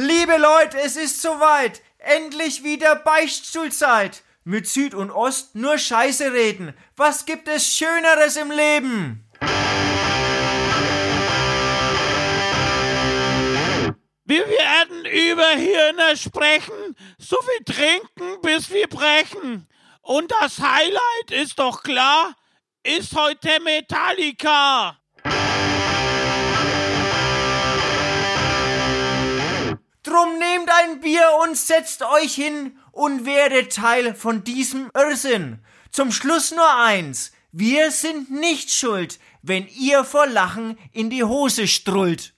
Liebe Leute, es ist soweit. Endlich wieder Beichtstuhlzeit. Mit Süd und Ost nur Scheiße reden. Was gibt es Schöneres im Leben? Wir werden über Hirne sprechen, so viel trinken, bis wir brechen. Und das Highlight ist doch klar, ist heute Metallica. Drum nehmt ein Bier und setzt euch hin und werdet Teil von diesem Irrsinn. Zum Schluss nur eins. Wir sind nicht schuld, wenn ihr vor Lachen in die Hose strullt.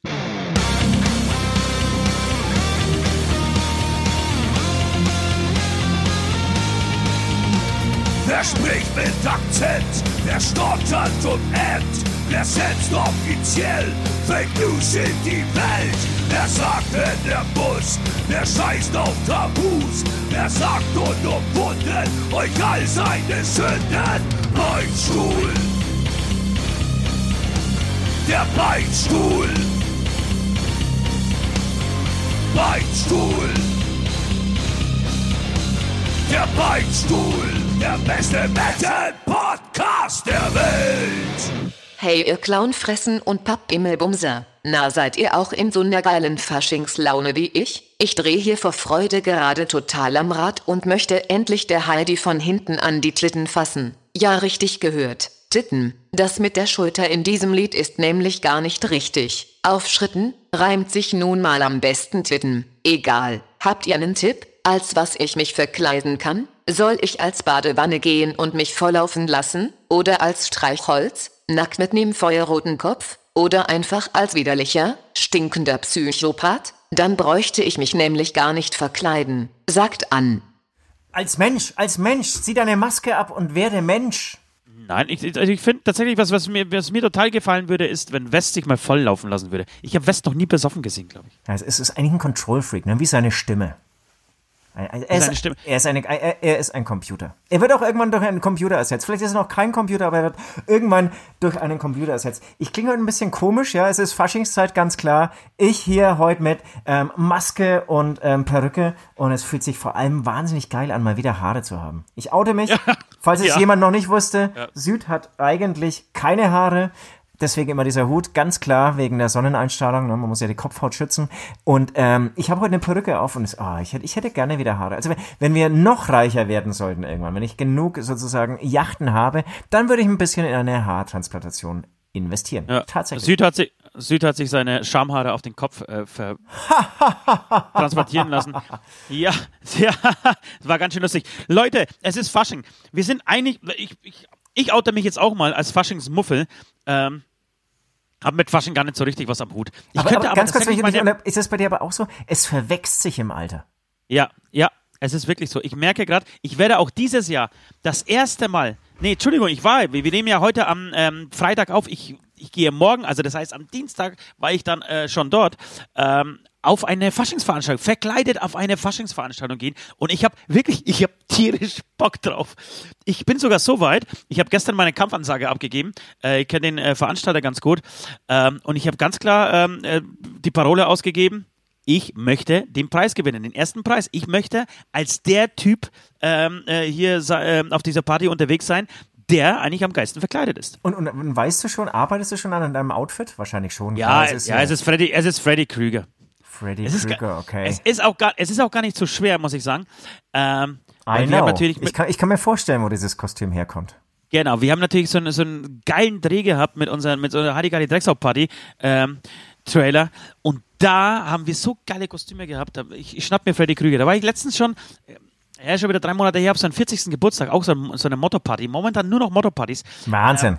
Wer spricht mit Akzent? Wer stottert und ämmt? Wer setzt offiziell Fake News in die Welt? Wer sagt in der Bus? Wer scheißt auf Tabus? Wer sagt unumwunden euch all seine Sünden? Beinstuhl! Der Beinstuhl! Beinstuhl! Der Beinstuhl! Der beste Metal-Podcast der Welt! Hey ihr Clownfressen und Pappimmelbumser. Na seid ihr auch in so ner geilen Faschingslaune wie ich? Ich dreh hier vor Freude gerade total am Rad und möchte endlich der Heidi von hinten an die Titten fassen. Ja richtig gehört. Titten. Das mit der Schulter in diesem Lied ist nämlich gar nicht richtig. Auf Schritten reimt sich nun mal am besten Titten. Egal. Habt ihr einen Tipp, als was ich mich verkleiden kann? Soll ich als Badewanne gehen und mich volllaufen lassen? Oder als Streichholz? Nackt mit nem feuerroten Kopf? Oder einfach als widerlicher, stinkender Psychopath? Dann bräuchte ich mich nämlich gar nicht verkleiden. Sagt an. Als Mensch, als Mensch, zieh deine Maske ab und werde Mensch. Nein, ich, also ich finde tatsächlich, was, was, mir, was mir total gefallen würde, ist, wenn West sich mal voll laufen lassen würde. Ich habe West noch nie besoffen gesehen, glaube ich. Ja, es ist eigentlich ein Control-Freak, ne? wie seine Stimme. Er ist, er, ist eine, er, ist ein Computer. Er wird auch irgendwann durch einen Computer ersetzt. Vielleicht ist er noch kein Computer, aber er wird irgendwann durch einen Computer ersetzt. Ich klinge heute ein bisschen komisch, ja. Es ist Faschingszeit, ganz klar. Ich hier heute mit ähm, Maske und ähm, Perücke und es fühlt sich vor allem wahnsinnig geil an, mal wieder Haare zu haben. Ich oute mich, falls es Ja. jemand noch nicht wusste. Süd hat eigentlich keine Haare. Deswegen immer dieser Hut, ganz klar, wegen der Sonneneinstrahlung. Ne? Man muss ja die Kopfhaut schützen. Und ähm, ich habe heute eine Perücke auf und es, oh, ich, hätte, ich hätte gerne wieder Haare. Also wenn, wenn wir noch reicher werden sollten irgendwann, wenn ich genug sozusagen Yachten habe, dann würde ich ein bisschen in eine Haartransplantation investieren. Ja. Tatsächlich. Süd hat, sich, Süd hat sich seine Schamhaare auf den Kopf äh, transportieren lassen. Ja, ja, war ganz schön lustig. Leute, es ist Fasching. Wir sind einig, ich, ich, ich oute mich jetzt auch mal als Faschingsmuffel. Ähm, hab mit Fasching gar nicht so richtig was am Hut. Ich aber, könnte aber ganz kurz, wenn ich meine- ist das bei dir aber auch so? Es verwächst sich im Alter. Ja, ja, es ist wirklich so. Ich merke gerade, ich werde auch dieses Jahr das erste Mal, nee, Entschuldigung, ich war, wir, wir nehmen ja heute am ähm, Freitag auf, ich, ich gehe morgen, also das heißt am Dienstag war ich dann äh, schon dort, ähm, auf eine Faschingsveranstaltung, verkleidet auf eine Faschingsveranstaltung gehen und ich habe wirklich, ich habe tierisch Bock drauf. Ich bin sogar so weit, ich habe gestern meine Kampfansage abgegeben, äh, ich kenne den äh, Veranstalter ganz gut ähm, und ich habe ganz klar ähm, äh, die Parole ausgegeben, ich möchte den Preis gewinnen, den ersten Preis. Ich möchte als der Typ ähm, äh, hier ähm, auf dieser Party unterwegs sein, der eigentlich am geisten verkleidet ist. Und, und, und weißt du schon, arbeitest du schon an deinem Outfit? Wahrscheinlich schon. Ja, Klar, ja, es ist Freddy, es ist Freddy Krüger. Freddy Es ist, Krueger, okay. es ist auch gar, es ist auch gar nicht so schwer, muss ich sagen. Ähm, I know. natürlich ich, kann, ich kann mir vorstellen, wo dieses Kostüm herkommt. genau, wir haben natürlich so, einen- so einen geilen Dreh gehabt mit unseren, mit so einer Hardy Drecksau Party ähm, Trailer und da haben wir so geile Kostüme gehabt. Ich, ich schnapp mir Freddy Krüger. Da war ich letztens schon, äh, ja, schon wieder drei Monate her, auf seinem 40. Geburtstag, auch so, ein- so eine Motto-Party. Momentan nur noch Motto-Partys. Wahnsinn.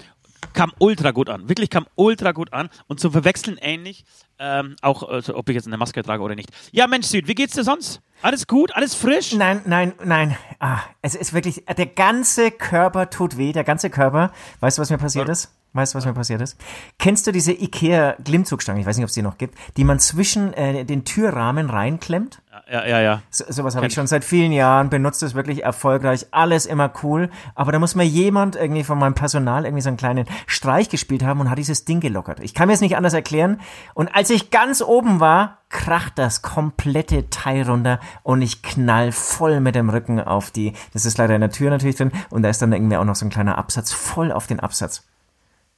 Kam ultra gut an. Wirklich kam ultra gut an. Und zum Verwechseln ähnlich, ähm, auch also, ob ich jetzt eine Maske trage oder nicht. Ja, Mensch, Süd, wie geht's dir sonst? Alles gut? Alles frisch? Nein, nein, nein. Ah, es ist wirklich, der ganze Körper tut weh, der ganze Körper. Weißt du, was mir passiert ist? Weißt du, was mir passiert ist? Kennst du diese Ikea Glimmzugstange, ich weiß nicht, ob es die noch gibt, die man zwischen äh, den Türrahmen reinklemmt? Ja, ja, ja. So, sowas habe ich schon seit vielen Jahren, benutzt es wirklich erfolgreich, alles immer cool. Aber da muss mir jemand irgendwie von meinem Personal irgendwie so einen kleinen Streich gespielt haben und hat dieses Ding gelockert. Ich kann mir es nicht anders erklären. Und als ich ganz oben war, kracht das komplette Teil runter und ich knall voll mit dem Rücken auf die, das ist leider in der Tür natürlich drin und da ist dann irgendwie auch noch so ein kleiner Absatz voll auf den Absatz.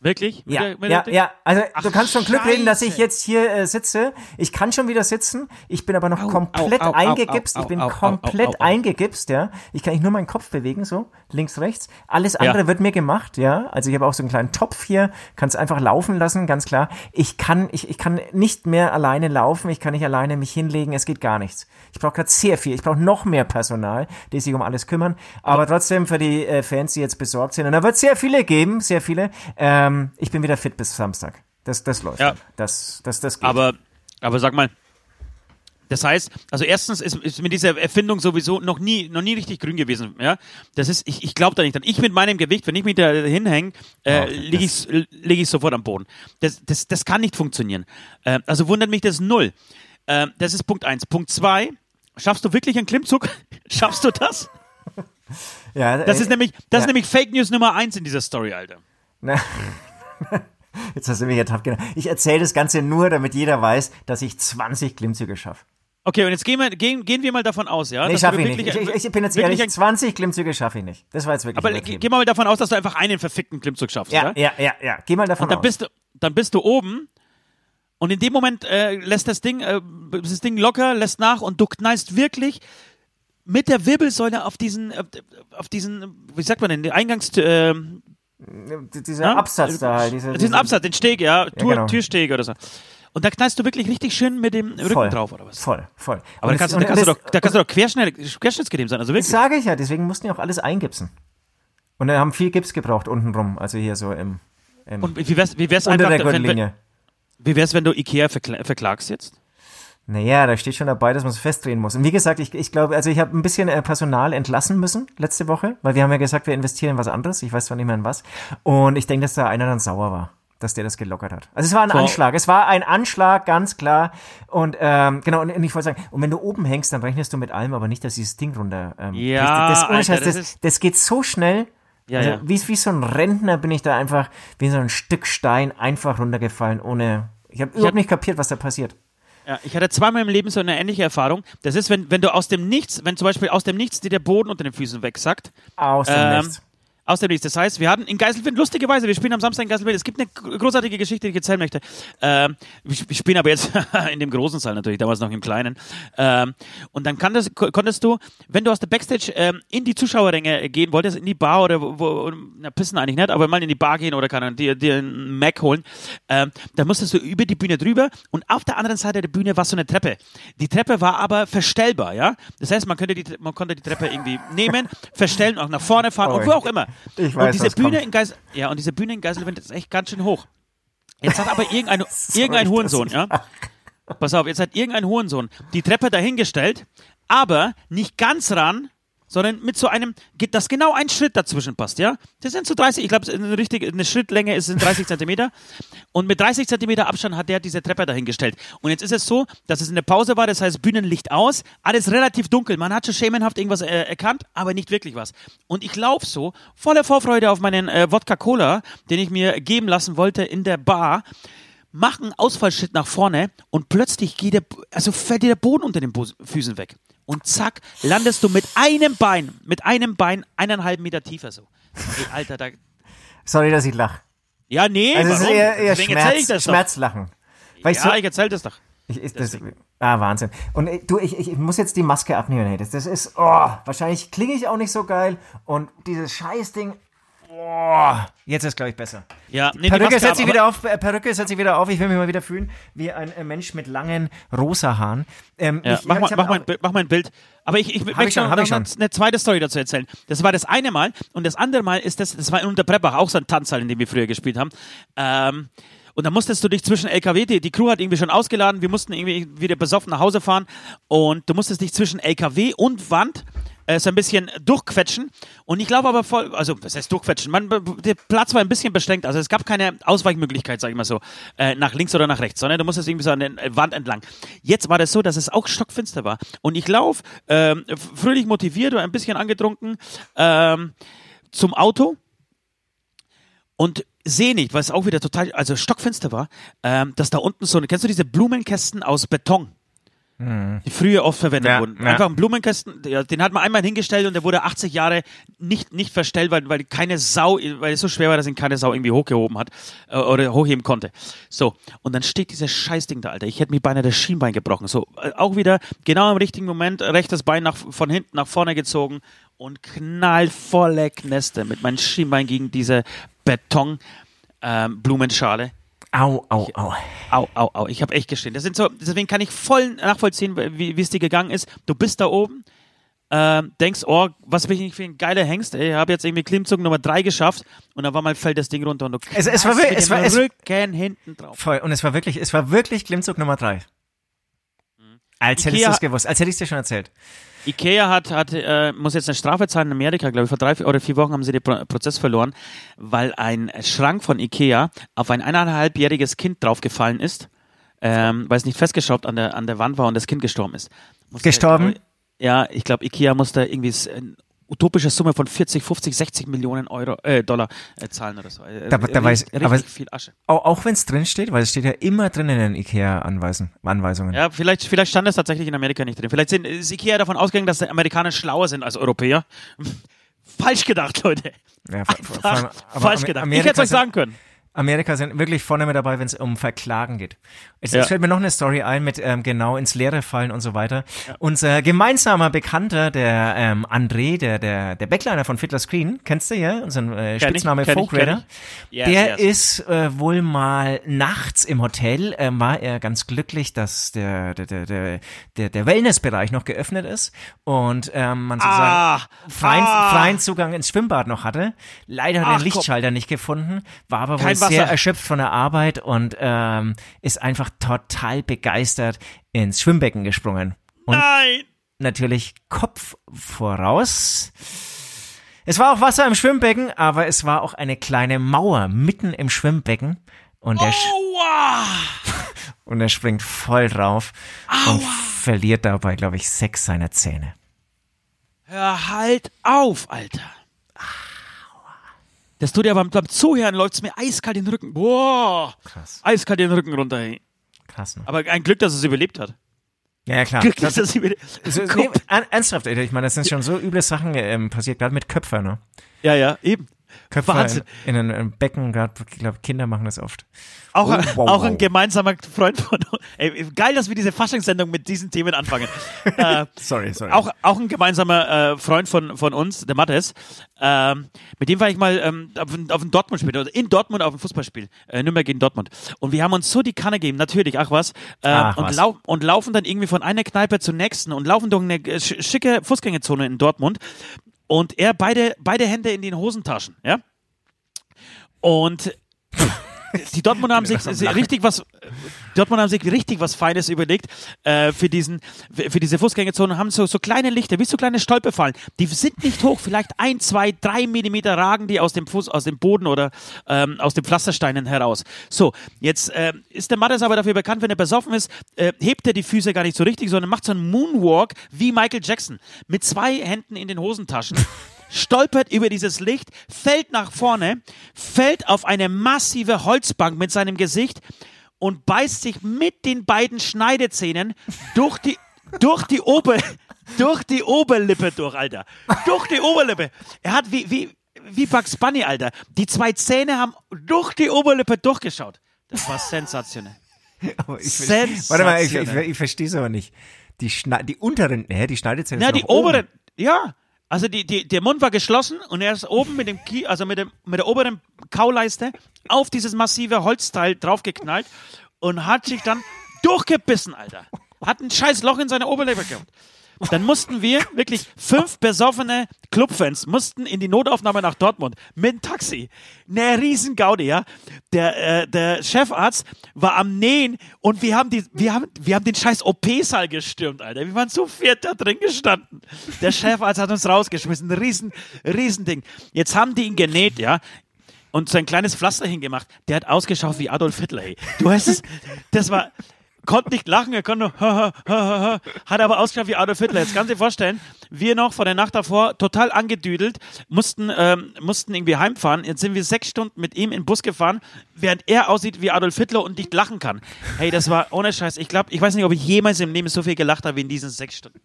Wirklich? Mit Ja, der- ja, der- ja. Also Ach, du kannst schon Glück reden, dass ich jetzt hier äh, sitze. Ich kann schon wieder sitzen. Ich bin aber noch Au, komplett au, au, eingegipst. ich bin komplett eingegipst, ja. Ich kann nicht nur meinen Kopf bewegen, so links, rechts. Alles andere Ja. wird mir gemacht, ja. Also ich habe auch so einen kleinen Topf hier, kann es einfach laufen lassen, ganz klar. Ich kann, ich, ich kann nicht mehr alleine laufen. Ich kann nicht alleine mich hinlegen. Es geht gar nichts. Ich brauche gerade sehr viel. Ich brauche noch mehr Personal, die sich um alles kümmern. Aber trotzdem für die äh, Fans, die jetzt besorgt sind. Und da wird sehr viele geben, sehr viele. Ähm, ich bin wieder fit bis Samstag. Das, das läuft. Ja. Das, das, das geht. Aber, aber sag mal, das heißt, also erstens ist, ist mir diese Erfindung sowieso noch nie, noch nie richtig grün gewesen. Ja, das ist, ich, ich glaube da nicht dran. Ich mit meinem Gewicht, wenn ich mich da hinhänge, äh, Okay, liege ich, lieg ich sofort am Boden. Das, das, das kann nicht funktionieren. Äh, also wundert mich das null. Äh, das ist Punkt eins. Punkt zwei. Schaffst du wirklich einen Klimmzug? Schaffst du das? ja, Das äh, ist nämlich, das ist ja. nämlich Fake News Nummer eins in dieser Story, Alter. Na, Jetzt hast du mich ertappt. Genau. Ich erzähle das Ganze nur, damit jeder weiß, dass ich 20 Klimmzüge schaffe. Okay, und jetzt gehen wir, gehen, gehen wir mal davon aus, ja? Nee, schaffe ich nicht. Ich, ich, ich bin jetzt ehrlich, ein- 20 Klimmzüge schaffe ich nicht. Das war jetzt wirklich Aber geh mal davon aus, dass du einfach einen verfickten Klimmzug schaffst, Ja, ja? ja, ja, ja. Geh mal davon Und dann aus. bist du, dann bist du oben und in dem Moment äh, lässt das Ding, äh, das Ding locker, lässt nach und du knallst wirklich mit der Wirbelsäule auf diesen, äh, auf diesen, wie sagt man denn, den Eingangs, äh, Dieser ja? Absatz da halt. Dieser, diesen dieser- Absatz, den Steg, ja, Tür, genau. Türsteg oder so. Und da knallst du wirklich richtig schön mit dem Rücken Voll, drauf oder was? Voll, voll. Aber da Und kannst, es- du, da, kannst du und doch, da kannst du doch Querschnitt, sein, also Das wirklich. sage ich ja, deswegen mussten die auch alles eingipsen. Und wir haben viel Gips gebraucht unten rum, also hier so im, im Und wie wär's, wie wär's unter einfach, der wenn, wenn, Gürtellinie. wie wär's, wenn du Ikea verkla verklagst jetzt? Naja, da steht schon dabei, dass man es festdrehen muss. Und wie gesagt, ich, ich glaube, also ich habe ein bisschen äh, Personal entlassen müssen letzte Woche, weil wir haben ja gesagt, wir investieren in was anderes. Ich weiß zwar nicht mehr in was. Und ich denke, dass da einer dann sauer war, dass der das gelockert hat. Also es war ein So. Anschlag. Es war ein Anschlag, ganz klar. Und ähm, genau, und, und ich wollte sagen, und wenn du oben hängst, dann rechnest du mit allem, aber nicht, dass dieses Ding runter. Ähm, Ja, das, das, Alter, das das, das geht so schnell. Ja, also, ja. Wie, wie so ein Rentner bin ich da einfach, wie so ein Stück Stein einfach runtergefallen, ohne. Ich habe überhaupt hab- nicht kapiert, was da passiert. Ja, ich hatte zweimal im Leben so eine ähnliche Erfahrung. Das ist, wenn, wenn du aus dem Nichts, wenn zum Beispiel aus dem Nichts dir der Boden unter den Füßen wegsackt. Aus dem Ähm, Nichts. Aus dem Nichts. Das heißt, wir hatten in Geiselwind, lustigerweise, wir spielen am Samstag in Geiselwind. Es gibt eine gr- großartige Geschichte, die ich erzählen möchte. Ähm, wir, spielen aber jetzt in dem großen Saal natürlich, damals noch im kleinen. Ähm, und dann konntest, konntest du, wenn du aus der Backstage ähm, in die Zuschauerränge gehen wolltest, in die Bar oder wo, na, pissen eigentlich nicht, aber mal in die Bar gehen oder Ahnung, dir, dir einen Mac holen, ähm, dann musstest du über die Bühne drüber und auf der anderen Seite der Bühne war so eine Treppe. Die Treppe war aber verstellbar, ja. Das heißt, man, könnte die, man konnte die Treppe irgendwie nehmen, verstellen, auch nach vorne fahren Oh, und wo auch immer. Ich weiß, und diese Bühne kommt. in Geisel, ja, und diese Bühne in Geiselwind ist echt ganz schön hoch. Jetzt hat aber irgendein, irgendein Hurensohn, ja. Pass auf, jetzt hat irgendein Hurensohn die Treppe dahingestellt, aber nicht ganz ran, sondern mit so einem, geht das genau ein Schritt dazwischen passt, ja? Das sind so 30, ich glaube, eine eine Schrittlänge ist sind 30 Zentimeter. Und mit 30 Zentimeter Abstand hat der diese Treppe dahingestellt. Und jetzt ist es so, dass es in der Pause war, das heißt Bühnenlicht aus, alles relativ dunkel. Man hat schon schemenhaft irgendwas äh, erkannt, aber nicht wirklich was. Und ich laufe so, voller Vorfreude auf meinen äh, Wodka Cola, den ich mir geben lassen wollte in der Bar mach einen Ausfallschritt nach vorne und plötzlich geht der, also fällt dir der Boden unter den Bo Füßen weg. Und zack, landest du mit einem Bein, mit einem Bein eineinhalb Meter tiefer so. Ey, Alter, da. Sorry, dass ich lache. Ja, nee, Also warum? ist eher, eher Deswegen erzähl ich Schmerz, das doch. Schmerzlachen. Weißt Ja, du, ich erzähl das doch. ich, ich, das, ah, Wahnsinn. Und du, ich, ich, ich muss jetzt die Maske abnehmen. Hey. Das, das ist, oh, wahrscheinlich klinge ich auch nicht so geil. Und dieses Scheißding, oh, jetzt ist glaube ich besser. Ja, nee, Perücke setzt sich wieder auf, äh, Perücke setzt sich wieder auf. Ich will mich mal wieder fühlen wie ein äh, Mensch mit langen rosa Haaren. Ähm, Ja, ich, mach, mal, mach, mal auch- ein, Bild- mach mal ein Bild. Aber ich, ich möchte schon, ich schon. eine zweite Story dazu erzählen. Das war das eine Mal. Und das andere Mal ist das, das war in Unterbrebbach, auch so ein Tanzsaal, in dem wir früher gespielt haben. Ähm, und da musstest du dich zwischen LKW, die, die Crew hat irgendwie schon ausgeladen, wir mussten irgendwie wieder besoffen nach Hause fahren. Und du musstest dich zwischen LKW und Wand äh, so ein bisschen durchquetschen. Und ich glaube aber voll, also was heißt durchquetschen? Man, der Platz war ein bisschen beschränkt, also es gab keine Ausweichmöglichkeit, sag ich mal so, äh, nach links oder nach rechts, sondern du musstest irgendwie so an der Wand entlang. Jetzt war das so, dass es auch stockfinster war. Und ich laufe ähm, fröhlich motiviert oder ein bisschen angetrunken ähm, zum Auto und sehe nicht, weil es auch wieder total, also stockfinster war, ähm, dass da unten so, kennst du diese Blumenkästen aus Beton? Die früher oft verwendet Ja, wurden. ja. Einfach ein Blumenkasten, den hat man einmal hingestellt und der wurde 80 Jahre nicht, nicht verstellt, weil, weil keine Sau, weil es so schwer war, dass ihn keine Sau irgendwie hochgehoben hat äh, oder hochheben konnte. So, und dann steht dieses Scheißding da, Alter. Ich hätte mir beinahe das Schienbein gebrochen. So, äh, auch wieder genau im richtigen Moment, rechtes Bein nach, von hinten nach vorne gezogen und knallvolle Kneste mit meinem Schienbein gegen diese Beton ähm, Blumenschale. Au, au, au. Au, au, au. Ich habe echt gestehen. Das sind so, deswegen kann ich voll nachvollziehen, wie es dir gegangen ist. Du bist da oben, ähm, denkst, oh, was bin ich für ein geiler Hengst. ey. Ich habe jetzt irgendwie Klimmzug Nummer drei geschafft und auf einmal fällt das Ding runter und du Es- es war wirklich- es war- es- Rücken hinten drauf. Voll. Und es war wirklich, es war wirklich Klimmzug Nummer drei. Als hättest du es gewusst, als hätte ich es dir schon erzählt. Ikea hat, hat äh, muss jetzt eine Strafe zahlen in Amerika, glaube ich, vor drei oder vier Wochen haben sie den Pro Prozess verloren, weil ein Schrank von Ikea auf ein eineinhalbjähriges Kind draufgefallen ist, ähm, weil es nicht festgeschraubt an der, an der Wand war und das Kind gestorben ist. Musste- Gestorben? Ja, ich glaube, Ikea musste irgendwie eine utopische Summe von 40, 50, 60 Millionen Euro, äh, Dollar äh, zahlen oder so. Äh, Da- da richtig- weiß- richtig aber- viel Asche. Auch, auch wenn es drin steht, weil es steht ja immer drin in den IKEA-Anweisungen. Ja, vielleicht, vielleicht stand es tatsächlich in Amerika nicht drin. Vielleicht sind, ist Ikea davon ausgegangen, dass die Amerikaner schlauer sind als Europäer. Falsch gedacht, Leute. Ja, vor- allem- Einfach falsch gedacht. Amerika ich hätte es euch sagen können. Amerika sind wirklich vorne mit dabei, wenn es um Verklagen geht. Es, Ja. es fällt mir noch eine Story ein mit ähm, genau ins Leere fallen und so weiter. Unser gemeinsamer Bekannter, der ähm, André, der der der Backliner von Fiddler Screen, kennst du ja, unseren äh, Spitzname Folk Raider. Yes, der yes. ist äh, wohl mal nachts im Hotel, ähm, war er ganz glücklich, dass der der der der der, Wellnessbereich noch geöffnet ist und ähm, man sozusagen Ah, freien, ah. freien Zugang ins Schwimmbad noch hatte. Leider hat er den Lichtschalter nicht gefunden, war aber wohl Kein sehr Wasser. erschöpft von der Arbeit und ähm, ist einfach total begeistert ins Schwimmbecken gesprungen. Und Nein! natürlich Kopf voraus. Es war auch Wasser im Schwimmbecken, aber es war auch eine kleine Mauer mitten im Schwimmbecken. Und er, Aua! und er springt voll drauf und verliert dabei, glaube ich, sechs seiner Zähne. Hör halt auf, Alter. Das tut ja beim, beim Zuhören läuft es mir eiskalt den Rücken. Boah! Krass. Eiskalt den Rücken runter. Ey. Krass, ne? Aber ein Glück, dass es überlebt hat. Ja, ja, klar. Glück, Das, dass es überlebt so, nee, ern- ernsthaft, ey, ich meine, das sind schon so üble Sachen ähm, passiert, gerade mit Köpfer, ne? Ja, ja, eben. Köpfer Wahnsinn. in, in einem Becken, gerade, ich glaube, Kinder machen das oft. Auch, Oh, wow, auch wow. ein gemeinsamer Freund von uns. Ey, geil, dass wir diese Faschingssendung mit diesen Themen anfangen. äh, Sorry, sorry. auch, auch ein gemeinsamer äh, Freund von, von uns, der Mattes. Ähm, mit dem war ich mal ähm, auf, ein- auf ein Dortmund-Spiel, oder in Dortmund auf ein Fußballspiel. Äh, Nürnberg gegen Dortmund. Und wir haben uns so die Kanne gegeben, natürlich, ach was. Äh, Ach und, was. lau und laufen dann irgendwie von einer Kneipe zur nächsten und laufen durch eine äh, sch schicke Fußgängerzone in Dortmund. Und er beide, beide Hände in den Hosentaschen, ja. Und die Dortmunder haben sich sie- richtig was, Dortmund haben sich richtig was Feines überlegt äh, für diesen, für diese Fußgängerzone. Haben so so kleine Lichter, wie so kleine Stolperfallen. Die sind nicht hoch, vielleicht ein, zwei, drei Millimeter ragen die aus dem Fuß, aus dem Boden oder ähm, aus den Pflastersteinen heraus. So, jetzt äh, ist der Mattes aber dafür bekannt, wenn er besoffen ist, äh, hebt er die Füße gar nicht so richtig, sondern macht so einen Moonwalk wie Michael Jackson mit zwei Händen in den Hosentaschen stolpert über dieses Licht, fällt nach vorne, fällt auf eine massive Holzbank mit seinem Gesicht und beißt sich mit den beiden Schneidezähnen durch die, durch die Ober, durch die Oberlippe durch, Alter. Durch die Oberlippe. Er hat wie, wie, wie Bugs Bunny, Alter. Die zwei Zähne haben durch die Oberlippe durchgeschaut. Das war sensationell. Ich, warte mal, ich, ich, ich verstehe es aber nicht. Die, Schne die unteren, hä, die Schneidezähne Ja, sind die noch oben. oberen, ja. Also die, die, der Mund war geschlossen und er ist oben mit dem Kie, also mit, dem, mit der oberen Kauleiste auf dieses massive Holzteil draufgeknallt und hat sich dann durchgebissen, Alter. Hat ein scheiß Loch in seine Oberlippe gehabt. Dann mussten wir wirklich fünf besoffene Clubfans mussten in die Notaufnahme nach Dortmund mit dem Taxi. Eine riesen Gaudi, ja. Der, äh, der Chefarzt war am Nähen und wir haben, die, wir haben, wir haben den scheiß OP-Saal gestürmt, Alter. Wir waren zu viert da drin gestanden. Der Chefarzt hat uns rausgeschmissen. Riesen, riesen Ding. Jetzt haben die ihn genäht, ja und so ein kleines Pflaster hingemacht. Der hat ausgeschaut wie Adolf Hitler. Ey. Du hast es, das war, konnte nicht lachen, er konnte nur, ha, ha, ha, ha, hat aber ausgeschaut wie Adolf Hitler. Jetzt kannst du dir vorstellen, wir noch vor der Nacht davor total angedüdelt, mussten, ähm, mussten irgendwie heimfahren. Jetzt sind wir sechs Stunden mit ihm in den Bus gefahren, während er aussieht wie Adolf Hitler und nicht lachen kann. Hey, das war ohne Scheiß. Ich glaube, ich weiß nicht, ob ich jemals im Leben so viel gelacht habe wie in diesen sechs Stunden.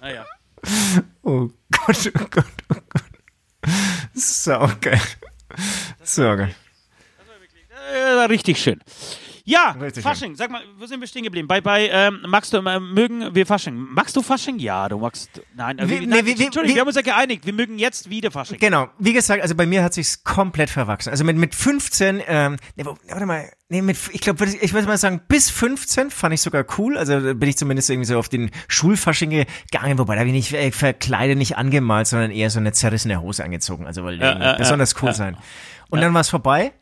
Naja. Oh Gott, oh Gott, oh Gott. So geil. So geil. Äh, war richtig schön. Ja, Richtig Fasching, sag mal, wo sind wir stehen geblieben? Bei, bei ähm, magst du, äh, mögen wir Fasching? Magst du Fasching? Ja, du magst, nein, äh, nee, nein wie- wie- Entschuldigung, wie- wir haben uns ja geeinigt, wir mögen jetzt wieder Fasching. Genau, wie gesagt, also bei mir hat sich's komplett verwachsen. Also mit, mit 15, ähm, nee, warte mal, nee, mit, ich glaube, ich würde mal sagen, bis 15 fand ich sogar cool. Also da bin ich zumindest irgendwie so auf den Schulfasching gegangen, wobei da bin ich äh, verkleidet nicht angemalt, sondern eher so eine zerrissene Hose angezogen. Also wollte Ja, besonders cool sein. Und dann war's vorbei.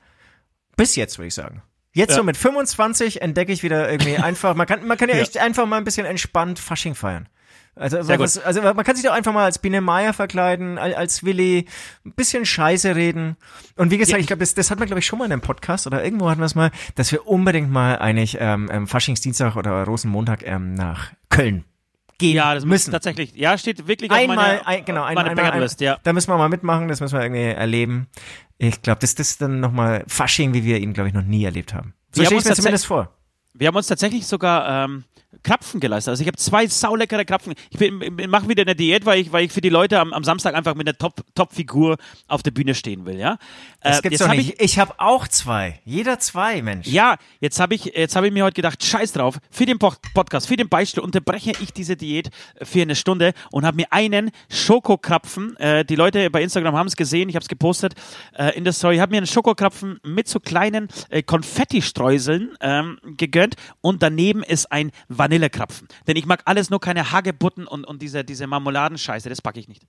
Bis jetzt, würde ich sagen. Jetzt Ja. so mit 25 entdecke ich wieder irgendwie einfach, man kann, man kann ja Ja. echt einfach mal ein bisschen entspannt Fasching feiern. Also, was, also man kann sich doch einfach mal als Biene Meier verkleiden, al- als Willi, ein bisschen Scheiße reden. Und wie gesagt, Ja. ich glaube, das, das hat man, glaube ich, schon mal in einem Podcast oder irgendwo hatten wir es mal, dass wir unbedingt mal eigentlich ähm, ähm, Faschingsdienstag oder Rosenmontag ähm, nach Köln gehen Ja, das müssen. tatsächlich, ja, steht wirklich auf Einmal, meiner, ein, genau, ein, meiner einmal, ein, Bucketlist, ja. Da müssen wir mal mitmachen, das müssen wir irgendwie erleben. Ich glaube, das, das ist dann nochmal Fasching, wie wir ihn, glaube ich, noch nie erlebt haben. So Wir stelle haben ich mir uns zumindest vor. Wir haben uns tatsächlich sogar ähm, Krapfen geleistet. Also ich habe zwei sauleckere Krapfen. Ich mache wieder eine Diät, weil ich, weil ich für die Leute am, am Samstag einfach mit einer Top- Top-Figur auf der Bühne stehen will, ja. Das Äh, gibt's jetzt doch hab nicht. Ich, Ich, habe auch zwei. Jeder zwei, Mensch. ja, jetzt habe ich, jetzt habe ich mir heute gedacht, scheiß drauf, für den Po- Podcast, für den Beispiel unterbreche ich diese Diät für eine Stunde und habe mir einen Schokokrapfen, äh, die Leute bei Instagram haben es gesehen, ich habe es gepostet äh, in der Story, habe mir einen Schokokrapfen mit so kleinen äh, Konfettistreuseln ähm, gegönnt und daneben ist ein Vanillekrapfen. Denn ich mag alles nur keine Hagebutten und, und diese, diese Marmeladenscheiße, das packe ich nicht.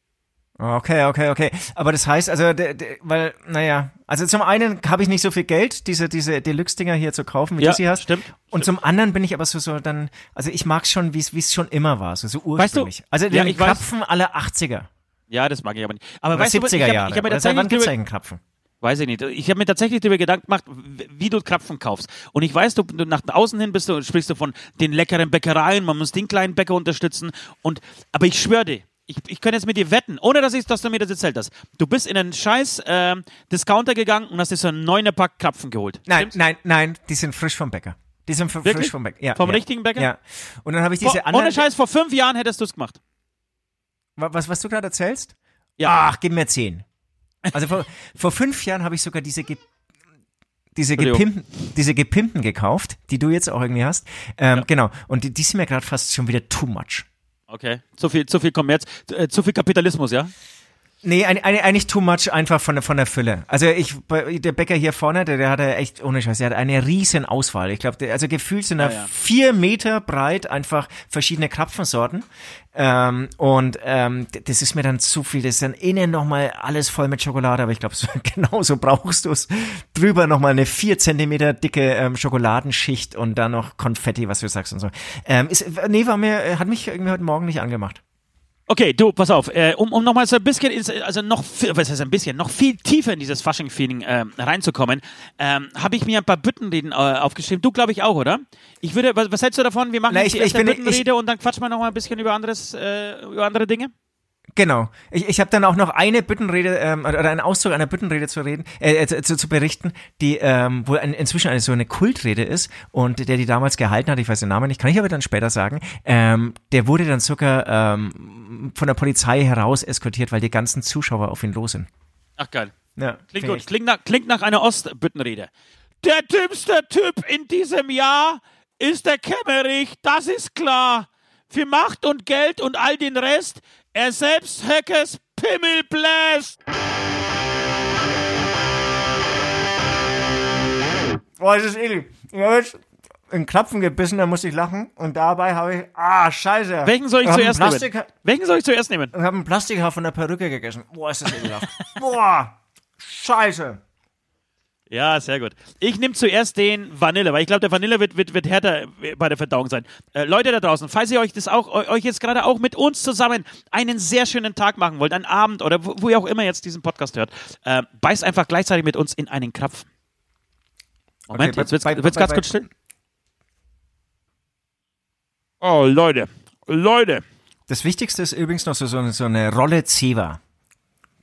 Okay, okay, okay. Aber das heißt, also, de, de, weil, naja, also zum einen habe ich nicht so viel Geld, diese, diese Deluxe-Dinger hier zu kaufen, wie Ja, du sie hast. stimmt, Und zum anderen bin ich aber so, so dann, also ich mag schon, wie es es schon immer war, so, so Weißt du- ursprünglich. also Ja, den ich. Krapfen aller 80er Ja, das mag ich aber nicht. Aber oder weißt du, 70er ich habe Jahre. hab mir Oder seit wann tatsächlich gibt's Weiß ich nicht. Ich habe mir tatsächlich darüber Gedanken gemacht, wie du Krapfen kaufst. Und ich weiß, du, du nach außen hin bist du, sprichst du von den leckeren Bäckereien, man muss den kleinen Bäcker unterstützen. Und, aber ich schwöre dir, ich, ich könnte jetzt mit dir wetten, ohne dass, ich, dass du mir das erzählt hast. Du bist in einen scheiß ähm, Discounter gegangen und hast dir so einen neuner Pack Krapfen geholt. Nein, Stimmt's? nein, nein, die sind frisch vom Bäcker. Die sind Wirklich? frisch vom Bäcker. Ja, Vom ja. richtigen Bäcker? Ja. Und dann habe ich Vor, diese anderen. ohne Scheiß, vor fünf Jahren hättest du es gemacht. Wa- Was, was du gerade erzählst? Ja. Ach, gib mir zehn. Also vor, vor fünf Jahren habe ich sogar diese, ge diese, gepimpten, diese gepimpten gekauft, die du jetzt auch irgendwie hast. Ähm, Ja. Genau. Und die, die sind mir gerade fast schon wieder too much. Okay. Zu viel, zu viel Kommerz, äh, zu viel Kapitalismus, ja? Nee, ein, ein, eigentlich too much einfach von der, von der Fülle. Also ich, der Bäcker hier vorne, der, der hat ja echt, ohne Scheiß, der hat eine riesen Auswahl. Ich glaube, also gefühlt sind da Ja, ja. vier Meter breit einfach verschiedene Krapfensorten. Ähm, und ähm, das ist mir dann zu viel. Das ist dann innen nochmal alles voll mit Schokolade, aber ich glaube, so, genauso brauchst du es. Drüber nochmal eine vier Zentimeter dicke ähm, Schokoladenschicht und dann noch Konfetti, was du sagst und so. Ähm, ist, nee, war mir, hat mich irgendwie heute Morgen nicht angemacht. Okay, du, pass auf, äh, um, um nochmal so ein bisschen, ins, also noch, viel- was heißt ein bisschen, noch viel tiefer in dieses Fasching-Feeling ähm, reinzukommen, ähm, habe ich mir ein paar Büttenreden äh, aufgeschrieben. Du, glaube ich, auch, oder? Ich würde, was, was hältst du davon? Wir machen Na, jetzt ich- die ich erste bin- Büttenrede und dann quatschen wir noch mal ein bisschen über anderes, äh, über andere Dinge. Genau. Ich, ich habe dann auch noch eine Büttenrede ähm, oder einen Auszug einer Büttenrede zu reden, äh, äh, zu, zu berichten, die ähm, wohl ein, inzwischen eine so eine Kultrede ist und der die damals gehalten hat, ich weiß den Namen nicht, kann ich aber dann später sagen. Ähm, der wurde dann sogar ähm, von der Polizei heraus eskortiert, weil die ganzen Zuschauer auf ihn los sind. Ach, geil. Ja, Klingt gut. Klingt nach, klingt nach einer Ostbüttenrede. Der dümmste Typ in diesem Jahr ist der Kemmerich, das ist klar. Für Macht und Geld und all den Rest, er selbst Höckes Pimmel bläst. Boah, das ist eklig. Ich habe jetzt in den Krapfen gebissen, da musste ich lachen. Und dabei habe ich, ah, scheiße. Welchen soll ich hab zuerst Plastik, nehmen? Welchen soll ich zuerst nehmen? Ich habe ein Plastikhaar von der Perücke gegessen. Boah, ist das ekelhaft. Boah, scheiße. Ja, sehr gut. Ich nehme zuerst den Vanille, weil ich glaube, der Vanille wird, wird, wird härter bei der Verdauung sein. Äh, Leute da draußen, falls ihr euch das auch, euch jetzt gerade auch mit uns zusammen einen sehr schönen Tag machen wollt, einen Abend oder wo, wo ihr auch immer jetzt diesen Podcast hört, äh, beißt einfach gleichzeitig mit uns in einen Krapfen. Moment, Okay, jetzt wird's, bei- wird's bei- ganz bei- kurz still. Oh, Leute, Leute. Das Wichtigste ist übrigens noch so, so, eine- so eine Rolle Zewa.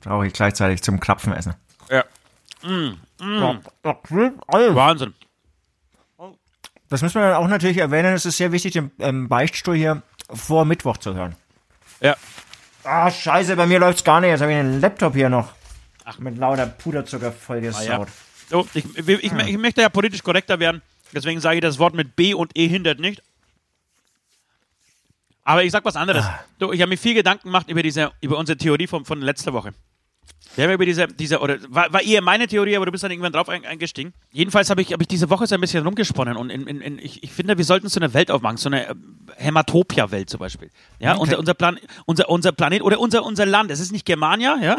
Brauche ich gleichzeitig zum Krapfen essen. Ja, Wahnsinn. Das müssen wir dann auch natürlich erwähnen. Es ist sehr wichtig, den ähm, Beichtstuhl hier vor Mittwoch zu hören. Ja. Ah, scheiße, bei mir läuft's gar nicht. Jetzt habe ich einen Laptop hier noch. Mit lauter Puderzucker Ah, ja. vollgesaut. So, ich, ich, ich, ich möchte ja politisch korrekter werden, deswegen sage ich das Wort mit B und E hindert nicht. Aber ich sag was anderes. Du, ich habe mir viel Gedanken gemacht über diese, über unsere Theorie von, von letzter Woche. Wir haben über diese, diese oder war, war eher meine Theorie, aber du bist dann irgendwann drauf ein, eingestiegen. Jedenfalls habe ich, hab ich diese Woche so ein bisschen rumgesponnen und in, in, in, ich, ich finde, wir sollten so eine Welt aufmachen, so eine äh, Hämatopia-Welt zum Beispiel. Ja, unser, unser, Plan, unser, unser Planet oder unser, unser Land. Es ist nicht Germania, ja,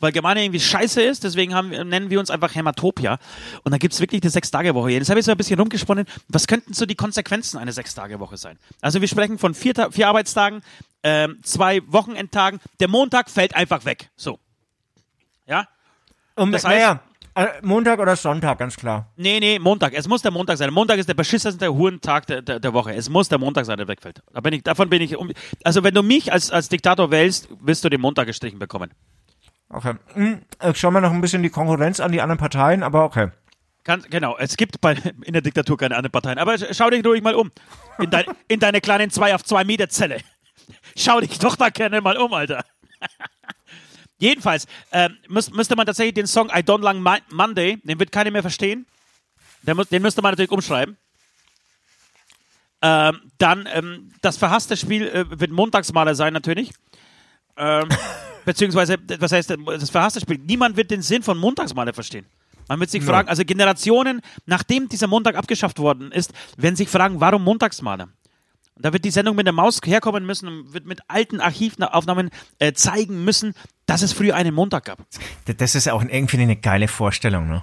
weil Germania irgendwie scheiße ist, deswegen haben, nennen wir uns einfach Hämatopia. Und da gibt's wirklich eine Sechs-Tage-Woche. Jetzt habe ich so ein bisschen rumgesponnen, was könnten so die Konsequenzen einer Sechs-Tage-Woche sein? Also wir sprechen von vier, vier Arbeitstagen, ähm, zwei Wochenendtagen. Der Montag fällt einfach weg. So. Und Das heißt- naja, äh, Montag oder Sonntag, ganz klar. Nee, nee, Montag. Es muss der Montag sein. Montag ist der beschissenste Hurentag der, der, der Woche. Es muss der Montag sein, der wegfällt. Da bin ich, davon bin ich. Um, also, wenn du mich als, als Diktator wählst, wirst du den Montag gestrichen bekommen. Okay. Hm, ich schaue mir noch ein bisschen die Konkurrenz an, die anderen Parteien, aber okay. Kann, genau, es gibt bei, in der Diktatur keine anderen Parteien. Aber sch- schau dich ruhig mal um. In, dein, in deine kleinen 2 auf 2 Meter Zelle. Schau dich doch da gerne mal um, Alter. Jedenfalls ähm, müß, müsste man tatsächlich den Song I Don't Like Mon- Monday, den wird keiner mehr verstehen. Den, den müsste man natürlich umschreiben. Ähm, dann ähm, das verhasste Spiel äh, wird Montagsmaler sein natürlich. Ähm, beziehungsweise, was heißt das verhasste Spiel? Niemand wird den Sinn von Montagsmaler verstehen. Man wird sich fragen, also Generationen, nachdem dieser Montag abgeschafft worden ist, werden sich fragen, warum Montagsmaler? Und da wird die Sendung mit der Maus herkommen müssen und wird mit alten Archivaufnahmen äh, zeigen müssen, dass es früher einen Montag gab. Das ist auch irgendwie eine geile Vorstellung, ne?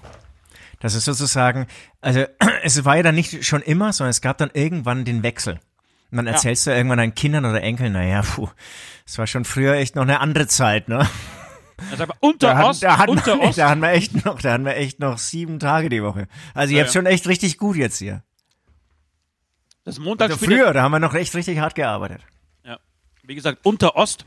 Das ist sozusagen, also es war ja dann nicht schon immer, sondern es gab dann irgendwann den Wechsel. Und dann erzählst du irgendwann deinen Kindern oder Enkeln, naja, puh, es war schon früher echt noch eine andere Zeit, ne? Also aber unter Da, Ost, hat, da, unter man, Ost. da hatten wir echt noch, da hatten wir echt noch sieben Tage die Woche. Also ihr Ja, habt ja. schon echt richtig gut jetzt hier. Das Also Montagsspiel. früher, da haben wir noch echt richtig hart gearbeitet. Ja. Wie gesagt, unter Ost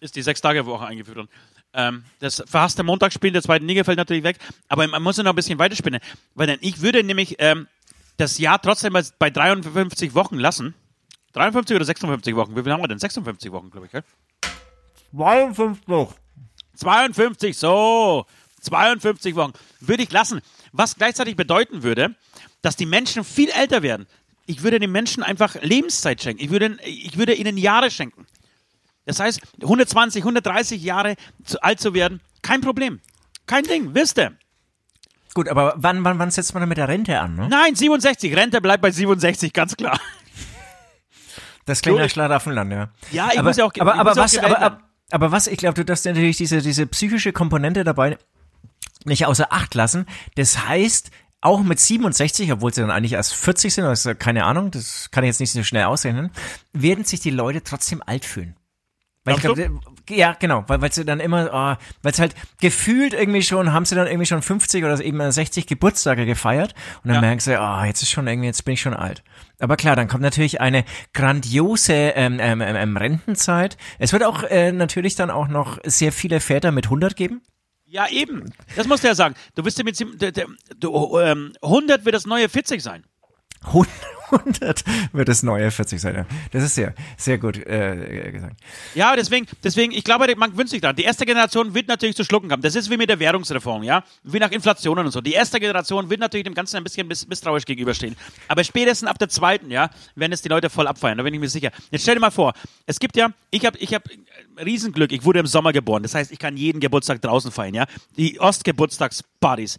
ist die Sechs-Tage-Woche eingeführt worden. Ähm, das verhasste Montagsspiel der zweiten Liga fällt natürlich weg, aber man muss ja noch ein bisschen weiterspinnen, weil dann ich würde nämlich ähm, das Jahr trotzdem bei, bei 53 Wochen lassen. 53 oder 56 Wochen? Wie viel haben wir denn? 56 Wochen, glaube ich, gell? 52. 52, so. 52 Wochen. Würde ich lassen. Was gleichzeitig bedeuten würde, dass die Menschen viel älter werden. Ich würde den Menschen einfach Lebenszeit schenken. Ich würde, ich würde ihnen Jahre schenken. Das heißt, 120, 130 Jahre zu alt zu werden, kein Problem. Kein Ding, wisst ihr. Gut, aber wann, wann, wann setzt man dann mit der Rente an, ne? Nein, 67. Rente bleibt bei 67, ganz klar. Das klingt nach Schlaraffenland, ja. Ja, ich aber, muss ja auch aber, aber was, aber, aber, aber was, ich glaube, du darfst natürlich diese, diese psychische Komponente dabei nicht außer Acht lassen. Das heißt, auch mit 67, obwohl sie dann eigentlich erst 40 sind, also keine Ahnung, das kann ich jetzt nicht so schnell ausrechnen, werden sich die Leute trotzdem alt fühlen. Weil ich glaube, ja, genau, weil, weil sie dann immer, oh, weil es halt gefühlt irgendwie schon, haben sie dann irgendwie schon 50 oder eben 60 Geburtstage gefeiert und dann Ja. merken sie, oh, jetzt ist schon irgendwie, jetzt bin ich schon alt. Aber klar, dann kommt natürlich eine grandiose ähm, ähm, ähm, Rentenzeit. Es wird auch äh, natürlich dann auch noch sehr viele Väter mit 100 geben. Ja, eben. Das musst du ja sagen. Du wirst dir mit der- du, ähm, 100 wird das neue 40 sein. 100 wird das neue 40 sein. Das ist sehr, sehr gut äh, gesagt. Ja, deswegen, deswegen, ich glaube, man wünscht sich dran. Die erste Generation wird natürlich zu schlucken haben. Das ist wie mit der Währungsreform, ja? Wie nach Inflationen und so. Die erste Generation wird natürlich dem Ganzen ein bisschen miss misstrauisch gegenüberstehen. Aber spätestens ab der zweiten, ja, werden es die Leute voll abfeiern. Da bin ich mir sicher. Jetzt stell dir mal vor, es gibt ja, ich habe ich hab äh, Riesenglück. Ich wurde im Sommer geboren. Das heißt, ich kann jeden Geburtstag draußen feiern, ja? Die Ostgeburtstagspartys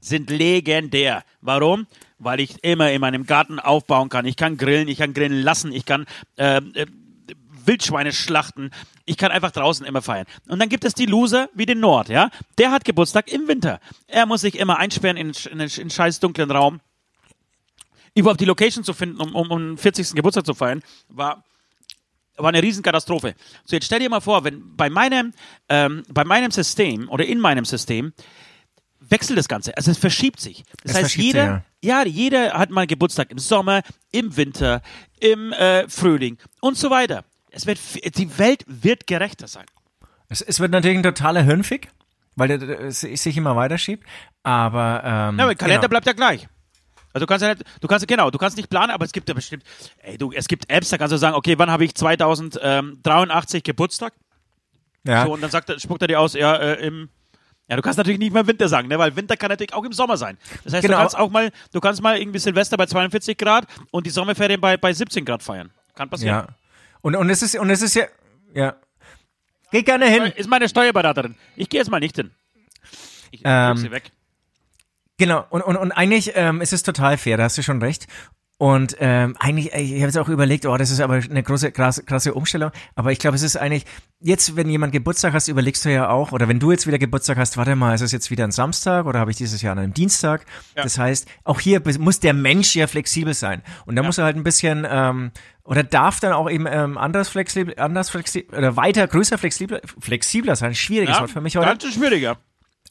sind legendär. Warum? Weil ich immer in meinem Garten aufbauen kann. Ich kann grillen, ich kann grillen lassen, ich kann äh, äh, Wildschweine schlachten. Ich kann einfach draußen immer feiern. Und dann gibt es die Loser wie den Nord, ja. Der hat Geburtstag im Winter. Er muss sich immer einsperren in, in, in einen scheiß dunklen Raum. Überhaupt die Location zu finden, um, um, um den 40. Geburtstag zu feiern, war war eine Riesenkatastrophe. So, jetzt stell dir mal vor, wenn bei meinem, ähm, bei meinem System oder in meinem System wechselt das Ganze. Also es verschiebt sich. Das Es heißt, jeder, sich, ja. jeder hat mal Geburtstag im Sommer, im Winter, im äh, Frühling und so weiter. Es wird, die Welt wird gerechter sein. Es, es wird natürlich ein totaler Hirnfick, weil der, es sich immer weiter schiebt. Aber, ähm, Ja, aber der Kalender genau. bleibt ja gleich. Also du kannst ja nicht, du kannst genau, du kannst nicht planen, aber es gibt ja bestimmt, ey du, es gibt Apps, da kannst du sagen, okay, wann habe ich 2083 Geburtstag? ja. So, und dann sagt er, spuckt er dir aus, ja, äh, im, ja, du kannst natürlich nicht mehr Winter sagen, ne, weil Winter kann natürlich auch im Sommer sein. Das heißt, Genau. du kannst auch mal, du kannst mal irgendwie Silvester bei 42 Grad und die Sommerferien bei, bei 17 Grad feiern. Kann passieren. ja. Und, und es ist, und es ist ja, ja. Geh gerne hin. Ist meine Steuerberaterin. Ich gehe jetzt mal nicht hin. Ich Ähm, sie weg. Genau, und, und, und eigentlich ähm, ist es total fair, da hast du schon recht. Und ähm, eigentlich, ich habe jetzt auch überlegt, oh, das ist aber eine große, krasse, krasse Umstellung. Aber ich glaube, es ist eigentlich, jetzt, wenn jemand Geburtstag hast, überlegst du ja auch, oder wenn du jetzt wieder Geburtstag hast, warte mal, ist es jetzt wieder ein Samstag oder habe ich dieses Jahr an einem Dienstag? Das heißt, auch hier muss der Mensch ja flexibel sein. Und da muss er halt ein bisschen, ähm, oder darf dann auch eben ähm, anders flexibel, anders flexibel, oder weiter, größer flexibler, flexibler sein. Schwieriges Wort für mich heute. Ganz schwieriger.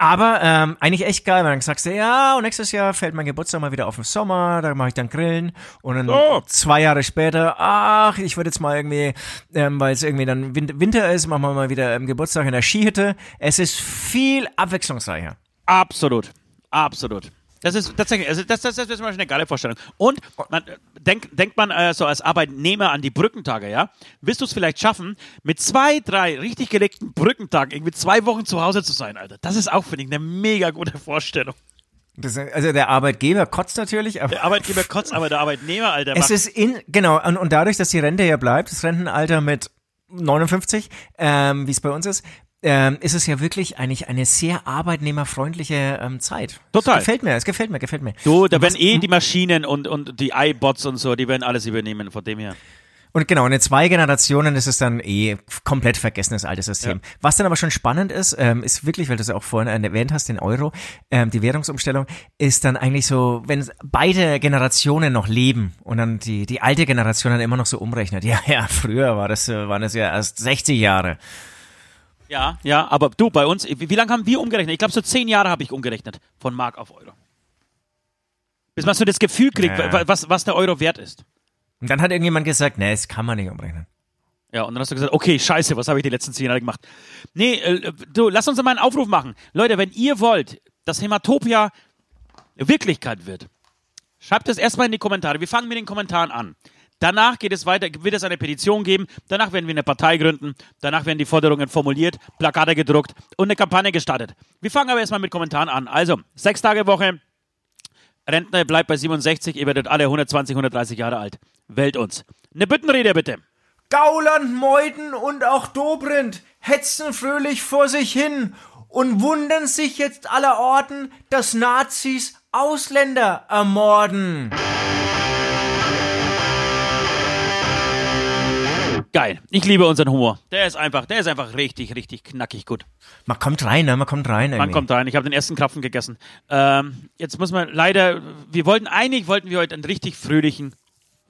Aber ähm, eigentlich echt geil, weil dann sagst du, ja, und nächstes Jahr fällt mein Geburtstag mal wieder auf den Sommer, da mache ich dann Grillen. Und dann So. zwei Jahre später, ach, ich würde jetzt mal irgendwie, ähm, weil es irgendwie dann Win Winter ist, machen wir mal wieder ähm, Geburtstag in der Skihütte. Es ist viel abwechslungsreicher. Absolut. Absolut. Das ist tatsächlich, also das, das, das ist zum Beispiel eine geile Vorstellung. Und man, denk, denkt man äh, so als Arbeitnehmer an die Brückentage, ja? Wirst du es vielleicht schaffen, mit zwei, drei richtig gelegten Brückentagen irgendwie zwei Wochen zu Hause zu sein, Alter? Das ist auch, finde ich, eine mega gute Vorstellung. Das, also der Arbeitgeber kotzt natürlich, aber Der Arbeitgeber kotzt, aber der Arbeitnehmer, Alter, es ist in, genau, und, und dadurch, dass die Rente ja bleibt, das Rentenalter mit 59, ähm, wie es bei uns ist, ähm, ist es ja wirklich eigentlich eine sehr arbeitnehmerfreundliche ähm, Zeit. Total. Es gefällt mir, es gefällt mir, gefällt mir. Du, da werden eh die Maschinen und, und die iBots und so, die werden alles übernehmen, von dem her. Und genau, in zwei Generationen ist es dann eh komplett vergessenes altes System. Was dann aber schon spannend ist, ähm, ist wirklich, weil du es ja auch vorhin erwähnt hast, den Euro, ähm, die Währungsumstellung, ist dann eigentlich so, wenn beide Generationen noch leben und dann die, die alte Generation dann immer noch so umrechnet. Ja, ja, früher war das, äh, waren das ja erst 60 Jahre. Ja, ja, aber du, bei uns, wie, wie lange haben wir umgerechnet? Ich glaube, so zehn Jahre habe ich umgerechnet, von Mark auf Euro. Bis man so das Gefühl kriegt, Ja. wa- was, was der Euro wert ist. Und dann hat irgendjemand gesagt, nee, das kann man nicht umrechnen. Ja, und dann hast du gesagt, okay, scheiße, was habe ich die letzten zehn Jahre gemacht? Nee, äh, du, lass uns mal einen Aufruf machen. Leute, wenn ihr wollt, dass Hämatopia Wirklichkeit wird, schreibt es erstmal in die Kommentare. Wir fangen mit den Kommentaren an. Danach geht es weiter, wird es eine Petition geben, danach werden wir eine Partei gründen, danach werden die Forderungen formuliert, Plakate gedruckt und eine Kampagne gestartet. Wir fangen aber erstmal mit Kommentaren an. Also, sechs Tage Woche, Rentner bleibt bei 67, ihr werdet alle 120, 130 Jahre alt. Wählt uns. Eine Büttenrede bitte. Gauland, Meuden und auch Dobrindt hetzen fröhlich vor sich hin und wundern sich jetzt allerorten, dass Nazis Ausländer ermorden. Geil. Ich liebe unseren Humor. Der ist einfach, der ist einfach richtig, richtig knackig gut. Man kommt rein, ne? Man kommt rein. Man irgendwie. kommt rein. Ich habe den ersten Krapfen gegessen. Ähm, jetzt muss man leider, wir wollten, eigentlich wollten wir heute einen richtig fröhlichen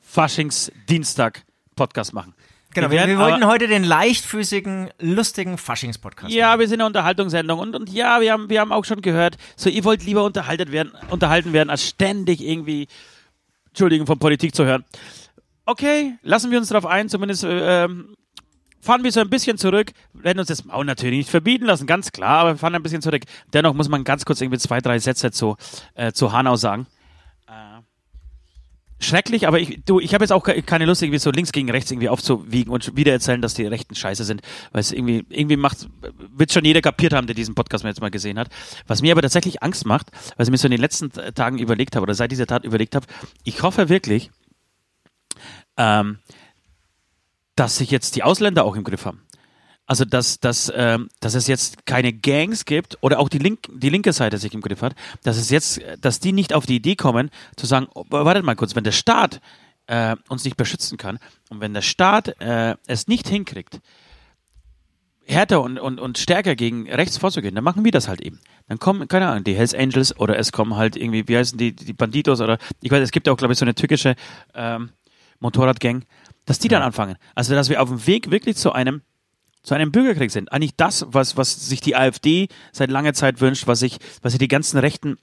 Faschingsdienstag-Podcast machen. Genau, wir, werden wir wollten aber- heute den leichtfüßigen, lustigen Faschings-Podcast. Ja, wir sind eine Unterhaltungssendung und, und ja, wir haben, wir haben auch schon gehört, so ihr wollt lieber unterhalten werden, unterhalten werden, als ständig irgendwie, Entschuldigung, von Politik zu hören. Okay, lassen wir uns darauf ein, zumindest äh, ähm, fahren wir so ein bisschen zurück, werden uns das auch natürlich nicht verbieten lassen, ganz klar, aber wir fahren ein bisschen zurück. Dennoch muss man ganz kurz irgendwie zwei, drei Sätze zu, äh, zu Hanau sagen. Äh, schrecklich, aber ich, du, ich habe jetzt auch ke- keine Lust, irgendwie so links gegen rechts irgendwie aufzuwiegen und wieder erzählen, dass die Rechten scheiße sind, weil es irgendwie, irgendwie macht, wird schon jeder kapiert haben, der diesen Podcast mir jetzt mal gesehen hat. Was mir aber tatsächlich Angst macht, was ich mir so in den letzten Tagen überlegt habe oder seit dieser Tat überlegt habe, ich hoffe wirklich, ähm, dass sich jetzt die Ausländer auch im Griff haben. Also dass, dass, ähm, dass es jetzt keine Gangs gibt oder auch die, Link, die linke Seite sich im Griff hat, dass es jetzt, dass die nicht auf die Idee kommen, zu sagen, oh, wartet mal kurz, wenn der Staat äh, uns nicht beschützen kann und wenn der Staat äh, es nicht hinkriegt, härter und, und, und stärker gegen rechts vorzugehen, dann machen wir das halt eben. Dann kommen, keine Ahnung, die Hells Angels oder es kommen halt irgendwie, wie heißen die, die Banditos oder ich weiß, es gibt auch, glaube ich, so eine türkische ähm, Motorradgang, dass die dann anfangen. Also, dass wir auf dem Weg wirklich zu einem zu einem Bürgerkrieg sind. Eigentlich das, was, was sich die AfD seit langer Zeit wünscht, was sich, was sich die ganzen rechten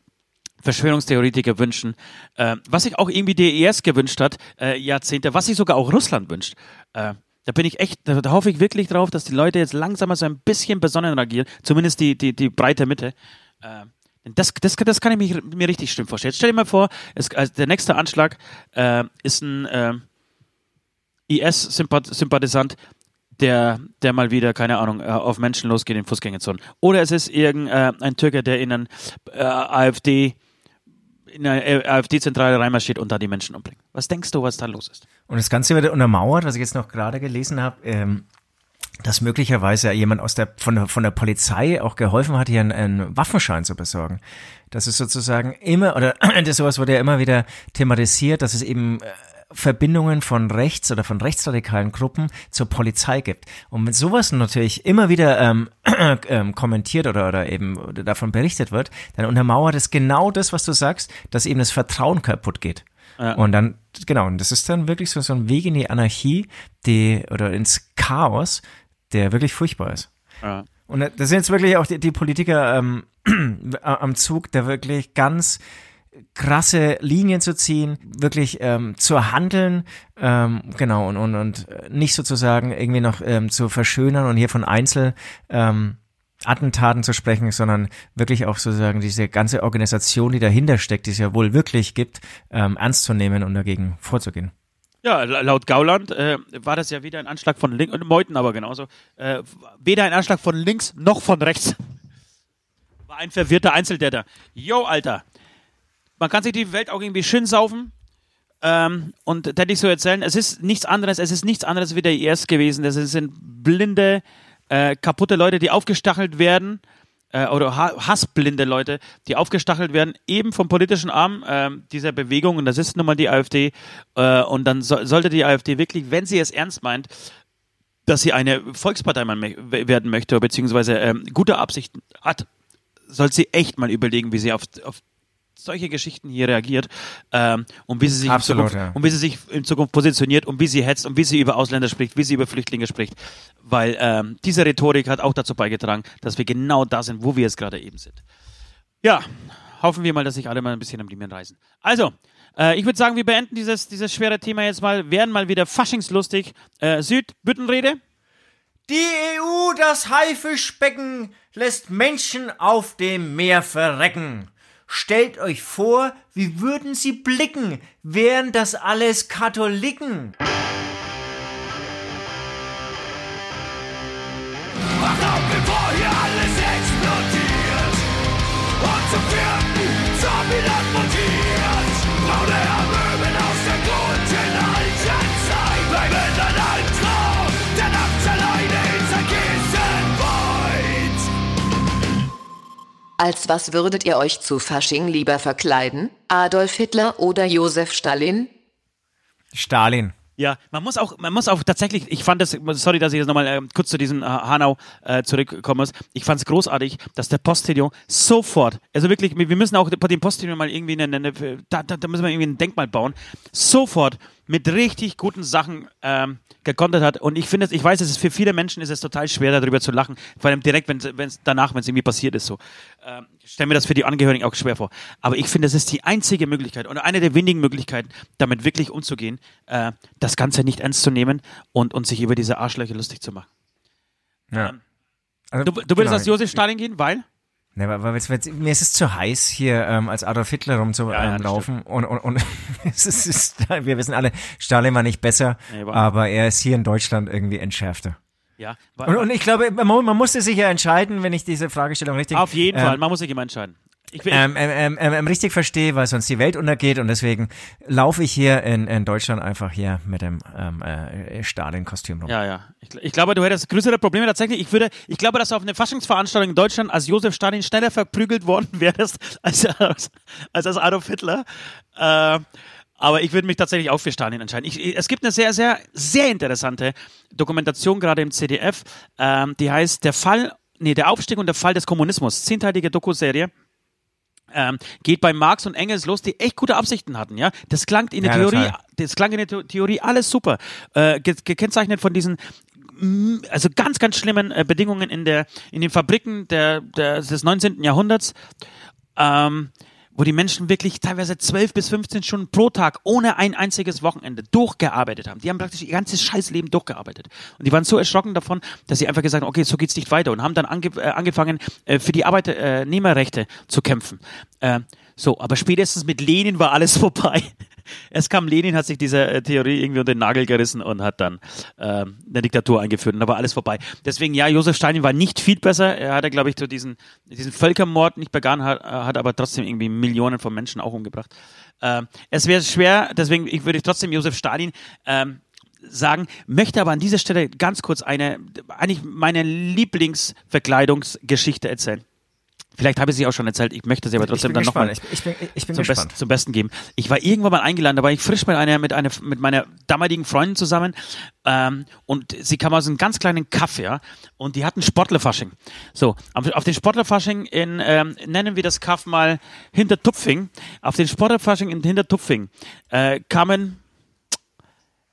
Verschwörungstheoretiker wünschen, äh, was sich auch irgendwie die ES gewünscht hat, äh, Jahrzehnte, was sich sogar auch Russland wünscht. Äh, da bin ich echt, da, da hoffe ich wirklich drauf, dass die Leute jetzt langsam mal so ein bisschen besonnen reagieren, zumindest die, die, die breite Mitte. Äh, das, das, das kann ich mich, mir richtig schlimm vorstellen. Jetzt stell dir mal vor, es, also der nächste Anschlag äh, ist ein äh, IS-Sympathisant, der, der mal wieder, keine Ahnung, äh, auf Menschen losgeht in Fußgängerzonen. Oder es ist irgendein äh, Türke, der in einen äh, AfD in eine AfD-Zentrale reinmarschiert und da die Menschen umbringt. Was denkst du, was da los ist? Und das Ganze wird untermauert, was ich jetzt noch gerade gelesen habe, ähm, dass möglicherweise jemand aus der, von, der, von der Polizei auch geholfen hat, hier einen, einen Waffenschein zu besorgen. Das ist sozusagen immer, oder das sowas wurde ja immer wieder thematisiert, dass es eben äh, Verbindungen von rechts oder von rechtsradikalen Gruppen zur Polizei gibt. Und wenn sowas natürlich immer wieder ähm, ähm, kommentiert oder, oder eben davon berichtet wird, dann untermauert es genau das, was du sagst, dass eben das Vertrauen kaputt geht. Ja. Und dann, genau, und das ist dann wirklich so, so ein Weg in die Anarchie, die, oder ins Chaos, der wirklich furchtbar ist. Ja. Und das sind jetzt wirklich auch die, die Politiker ähm, am Zug, der wirklich ganz krasse Linien zu ziehen, wirklich ähm, zu handeln, ähm, genau, und, und, und nicht sozusagen irgendwie noch ähm, zu verschönern und hier von Einzel ähm, Attentaten zu sprechen, sondern wirklich auch sozusagen diese ganze Organisation, die dahinter steckt, die es ja wohl wirklich gibt, ähm, ernst zu nehmen und dagegen vorzugehen. Ja, laut Gauland äh, war das ja weder ein Anschlag von links, und Meuten aber genauso, äh, weder ein Anschlag von links noch von rechts. War ein verwirrter Einzeltäter. Yo, Alter, man kann sich die Welt auch irgendwie schön saufen. Ähm, und hätte ich so erzählen, es ist nichts anderes, es ist nichts anderes wie der IS gewesen. Das sind blinde, äh, kaputte Leute, die aufgestachelt werden, äh, oder hassblinde Leute, die aufgestachelt werden, eben vom politischen Arm äh, dieser Bewegung, und das ist nun mal die AfD. Äh, und dann so, sollte die AfD wirklich, wenn sie es ernst meint, dass sie eine Volkspartei werden möchte, beziehungsweise ähm, gute Absichten hat, soll sie echt mal überlegen, wie sie auf, auf solche Geschichten hier reagiert ähm, und wie sie sich Absolut, in Zukunft, ja. und wie sie sich in Zukunft positioniert und wie sie hetzt und wie sie über Ausländer spricht, wie sie über Flüchtlinge spricht, weil ähm, diese Rhetorik hat auch dazu beigetragen, dass wir genau da sind, wo wir jetzt gerade eben sind. Ja, hoffen wir mal, dass sich alle mal ein bisschen am Riemen reißen. Also, äh, ich würde sagen, wir beenden dieses, dieses schwere Thema jetzt mal, werden mal wieder faschingslustig. Äh, Südbüttenrede. Die EU, das Haifischbecken, lässt Menschen auf dem Meer verrecken. Stellt euch vor, wie würden sie blicken, wären das alles Katholiken. Zombie Als was würdet ihr euch zu Fasching lieber verkleiden? Adolf Hitler oder Josef Stalin? Stalin. Ja, man muss auch, man muss auch tatsächlich, ich fand das, sorry, dass ich jetzt nochmal äh, kurz zu diesem äh, Hanau äh, zurückkommen muss. Ich fand es großartig, dass der Postillon sofort, also wirklich, wir müssen auch dem Postillon mal irgendwie eine, eine da, da, da müssen wir irgendwie ein Denkmal bauen, sofort mit richtig guten Sachen ähm, gekontert hat. Und ich finde, ich weiß, es ist für viele Menschen ist es total schwer, darüber zu lachen, vor allem direkt, wenn es danach, wenn es irgendwie passiert ist, so. Ähm, ich stelle mir das für die Angehörigen auch schwer vor. Aber ich finde, es ist die einzige Möglichkeit und eine der wenigen Möglichkeiten, damit wirklich umzugehen, äh, das Ganze nicht ernst zu nehmen und, und sich über diese Arschlöcher lustig zu machen. Ja. Ähm, Also, Du, du würdest genau. als Josef Stalin gehen, weil? Ne, aber, aber jetzt, jetzt, mir ist es zu heiß, hier ähm, als Adolf Hitler Ja, ja, rumzulaufen. das laufen und und, und es ist, ist, wir wissen alle, Stalin war nicht besser, Nee, war- aber er ist hier in Deutschland irgendwie entschärfter. Ja, weil, Und, und ich glaube, man, man musste sich ja entscheiden, wenn ich diese Fragestellung richtig. auf jeden ähm, Fall, man muss sich immer entscheiden. Ich bin, ähm, ähm, ähm, ähm, richtig verstehe, weil sonst die Welt untergeht und deswegen laufe ich hier in, in Deutschland einfach hier mit dem ähm, äh, Stalin-Kostüm rum. Ja, ja. Ich, ich, glaube, du hättest größere Probleme tatsächlich. Ich würde, ich glaube, dass du auf eine Faschingsveranstaltung in Deutschland als Josef Stalin schneller verprügelt worden wärst als als, als, als Adolf Hitler. Äh, aber ich würde mich tatsächlich auch für Stalin entscheiden. Ich, es gibt eine sehr, sehr, sehr interessante Dokumentation gerade im CDF, ähm, die heißt Der Fall, nee, der Aufstieg und der Fall des Kommunismus. Zehnteilige Dokuserie ähm, geht bei Marx und Engels los, die echt gute Absichten hatten, ja. Das klang in der Ja, Theorie, total. das klang in der Theorie alles super. Äh, ge gekennzeichnet von diesen mm, also ganz, ganz schlimmen äh, Bedingungen in der, in den Fabriken der, der, des 19. Jahrhunderts, ähm, wo die Menschen wirklich teilweise 12 bis 15 Stunden pro Tag ohne ein einziges Wochenende durchgearbeitet haben. Die haben praktisch ihr ganzes Scheißleben durchgearbeitet. Und die waren so erschrocken davon, dass sie einfach gesagt haben, okay, so geht's nicht weiter und haben dann ange äh, angefangen, äh, für die Arbeitnehmerrechte zu kämpfen. Äh, so, aber spätestens mit Lenin war alles vorbei. Es kam Lenin, hat sich dieser äh, Theorie irgendwie unter den Nagel gerissen und hat dann äh, eine Diktatur eingeführt und da war alles vorbei. Deswegen, ja, Josef Stalin war nicht viel besser. Er hatte, glaube ich, so diesen, diesen Völkermord nicht begangen, hat, äh, hat aber trotzdem irgendwie Millionen von Menschen auch umgebracht. Ähm, es wäre schwer, deswegen ich würde trotzdem Josef Stalin ähm, sagen, möchte aber an dieser Stelle ganz kurz eine, eigentlich meine Lieblingsverkleidungsgeschichte erzählen. Vielleicht habe ich sie auch schon erzählt, ich möchte sie aber trotzdem dann nochmal. Ich, ich bin, ich bin zum. Best, zum Besten geben. Ich war irgendwann mal eingeladen, da war ich frisch mit einer, mit einer, mit meiner damaligen Freundin zusammen ähm, und sie kam aus einem ganz kleinen Kaff, ja, und die hatten Sportlerfasching. So, auf, auf den Sportlerfasching in, ähm, nennen wir das Kaff mal Hintertupfing, auf den Sportlerfasching in Hintertupfing äh, kamen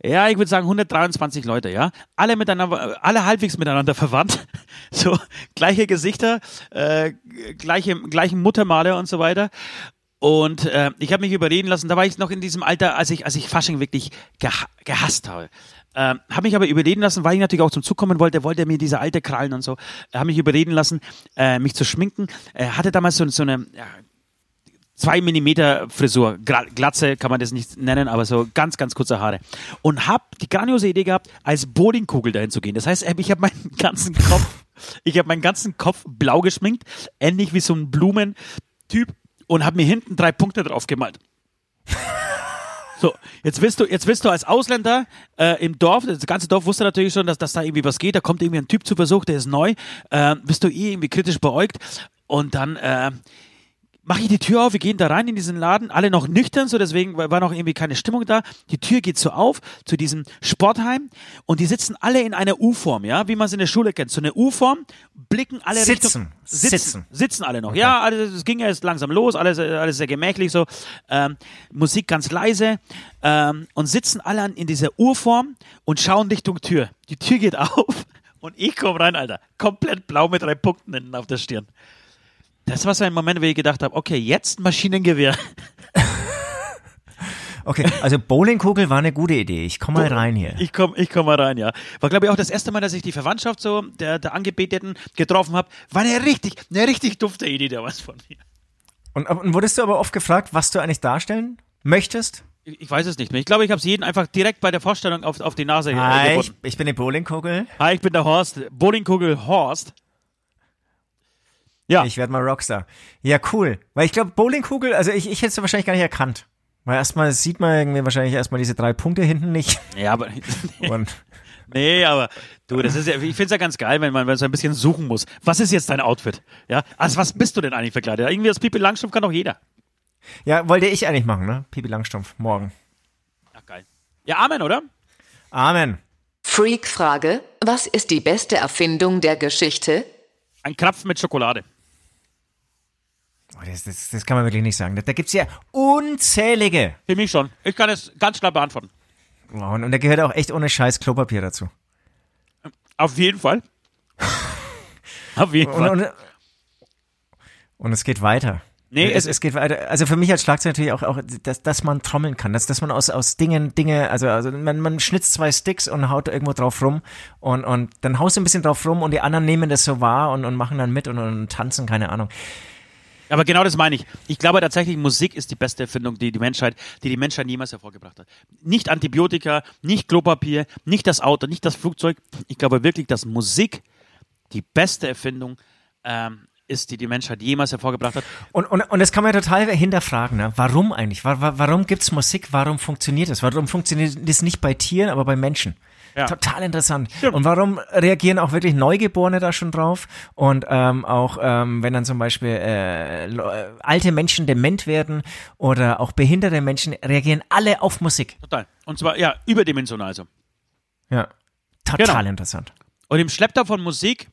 ja, ich würde sagen 123 Leute, ja. Alle miteinander, alle halbwegs miteinander verwandt. So, gleiche Gesichter, äh, gleiche, gleichen Muttermale und so weiter. Und äh, ich habe mich überreden lassen, da war ich noch in diesem Alter, als ich, als ich Fasching wirklich geha gehasst habe. Ähm, habe mich aber überreden lassen, weil ich natürlich auch zum Zug kommen wollte, wollte er mir diese alte Krallen und so, habe mich überreden lassen, äh, mich zu schminken. Er hatte damals so, so eine, ja, zwei Millimeter Frisur, Glatze kann man das nicht nennen, aber so ganz, ganz kurze Haare. Und hab die grandiose Idee gehabt, als Bowlingkugel dahin zu gehen. Das heißt, ich habe meinen ganzen Kopf, ich habe meinen ganzen Kopf blau geschminkt, ähnlich wie so ein Blumentyp und habe mir hinten drei Punkte drauf gemalt. So, jetzt willst du, jetzt willst du als Ausländer äh, im Dorf, das ganze Dorf wusste natürlich schon, dass, dass da irgendwie was geht, da kommt irgendwie ein Typ zu Besuch, der ist neu, äh, bist du eh irgendwie kritisch beäugt und dann äh, mache ich die Tür auf, wir gehen da rein in diesen Laden, alle noch nüchtern, so deswegen war noch irgendwie keine Stimmung da. Die Tür geht so auf zu diesem Sportheim und die sitzen alle in einer U-Form, ja, wie man es in der Schule kennt. So eine U-Form, blicken alle Sitzen. Richtung sitzen, Sitzen. sitzen alle noch. Ja, alles, es ging erst langsam los, alles, alles sehr gemächlich so, ähm, Musik ganz leise ähm, und sitzen alle in dieser U-Form und schauen Richtung Tür. Die Tür geht auf und ich komme rein, Alter, komplett blau mit drei Punkten hinten auf der Stirn. Das war so ein Moment, wo ich gedacht habe, okay, jetzt Maschinengewehr. Okay, also Bowlingkugel war eine gute Idee. Ich komme mal rein hier. Ich komme ich komm mal rein, ja. War, glaube ich, auch das erste Mal, dass ich die Verwandtschaft so der, der Angebeteten getroffen habe. War eine richtig, eine richtig dufte Idee damals von mir. Und, und wurdest du aber oft gefragt, was du eigentlich darstellen möchtest? Ich, ich weiß es nicht mehr. Ich glaube, ich habe es jeden einfach direkt bei der Vorstellung auf, auf die Nase äh, Hi, ich, gebunden. ich bin die Bowlingkugel. Hi, ich bin der Horst. Bowlingkugel Horst. Ja, Ich werde mal Rockstar. Ja, cool. Weil ich glaube, Bowlingkugel, also ich, ich hätte es wahrscheinlich gar nicht erkannt. Weil erstmal sieht man irgendwie wahrscheinlich erstmal diese drei Punkte hinten nicht. ja, aber Und nee, aber du, das ist ja, ich finde es ja ganz geil, wenn man, wenn man so ein bisschen suchen muss. Was ist jetzt dein Outfit? Ja, also was bist du denn eigentlich verkleidet? Irgendwie das Pipi Langstrumpf kann doch jeder. ja, wollte ich eigentlich machen, ne? Pipi Langstumpf, morgen. Ach geil. Ja, Amen, oder? Amen. Freak-Frage, was ist die beste Erfindung der Geschichte? Ein Krapf mit Schokolade. Oh, das, das, das kann man wirklich nicht sagen. Da, da gibt's ja unzählige. Für mich schon. Ich kann es ganz klar beantworten. Oh, und, und da gehört auch echt ohne Scheiß Klopapier dazu. Auf jeden Fall. Auf jeden Und, Fall. und, und es geht weiter. Nee, es, es- es geht weiter. Also für mich als Schlagzeug natürlich auch, auch dass, dass man trommeln kann, dass, dass man aus, aus Dingen, Dinge, also, also man, man schnitzt zwei Sticks und haut irgendwo drauf rum und, und dann haust du ein bisschen drauf rum und die anderen nehmen das so wahr und, und machen dann mit und, und tanzen, keine Ahnung. Aber genau das meine ich. Ich glaube tatsächlich, Musik ist die beste Erfindung, die die Menschheit, die die Menschheit jemals hervorgebracht hat. Nicht Antibiotika, nicht Klopapier, nicht das Auto, nicht das Flugzeug. Ich glaube wirklich, dass Musik die beste Erfindung ähm, ist, die die Menschheit jemals hervorgebracht hat. Und, und, und das kann man ja total hinterfragen, ne? warum eigentlich? Wa- wa- Warum gibt's Musik? Warum funktioniert es? Warum funktioniert das nicht bei Tieren, aber bei Menschen? Ja. Total interessant. Und warum reagieren auch wirklich Neugeborene da schon drauf? Und ähm, auch ähm, wenn dann zum Beispiel äh, äh, alte Menschen dement werden oder auch behinderte Menschen, reagieren alle auf Musik. Total. Und zwar, ja, überdimensional so. Ja. Total Genau. interessant. Und im Schlepptau von Musik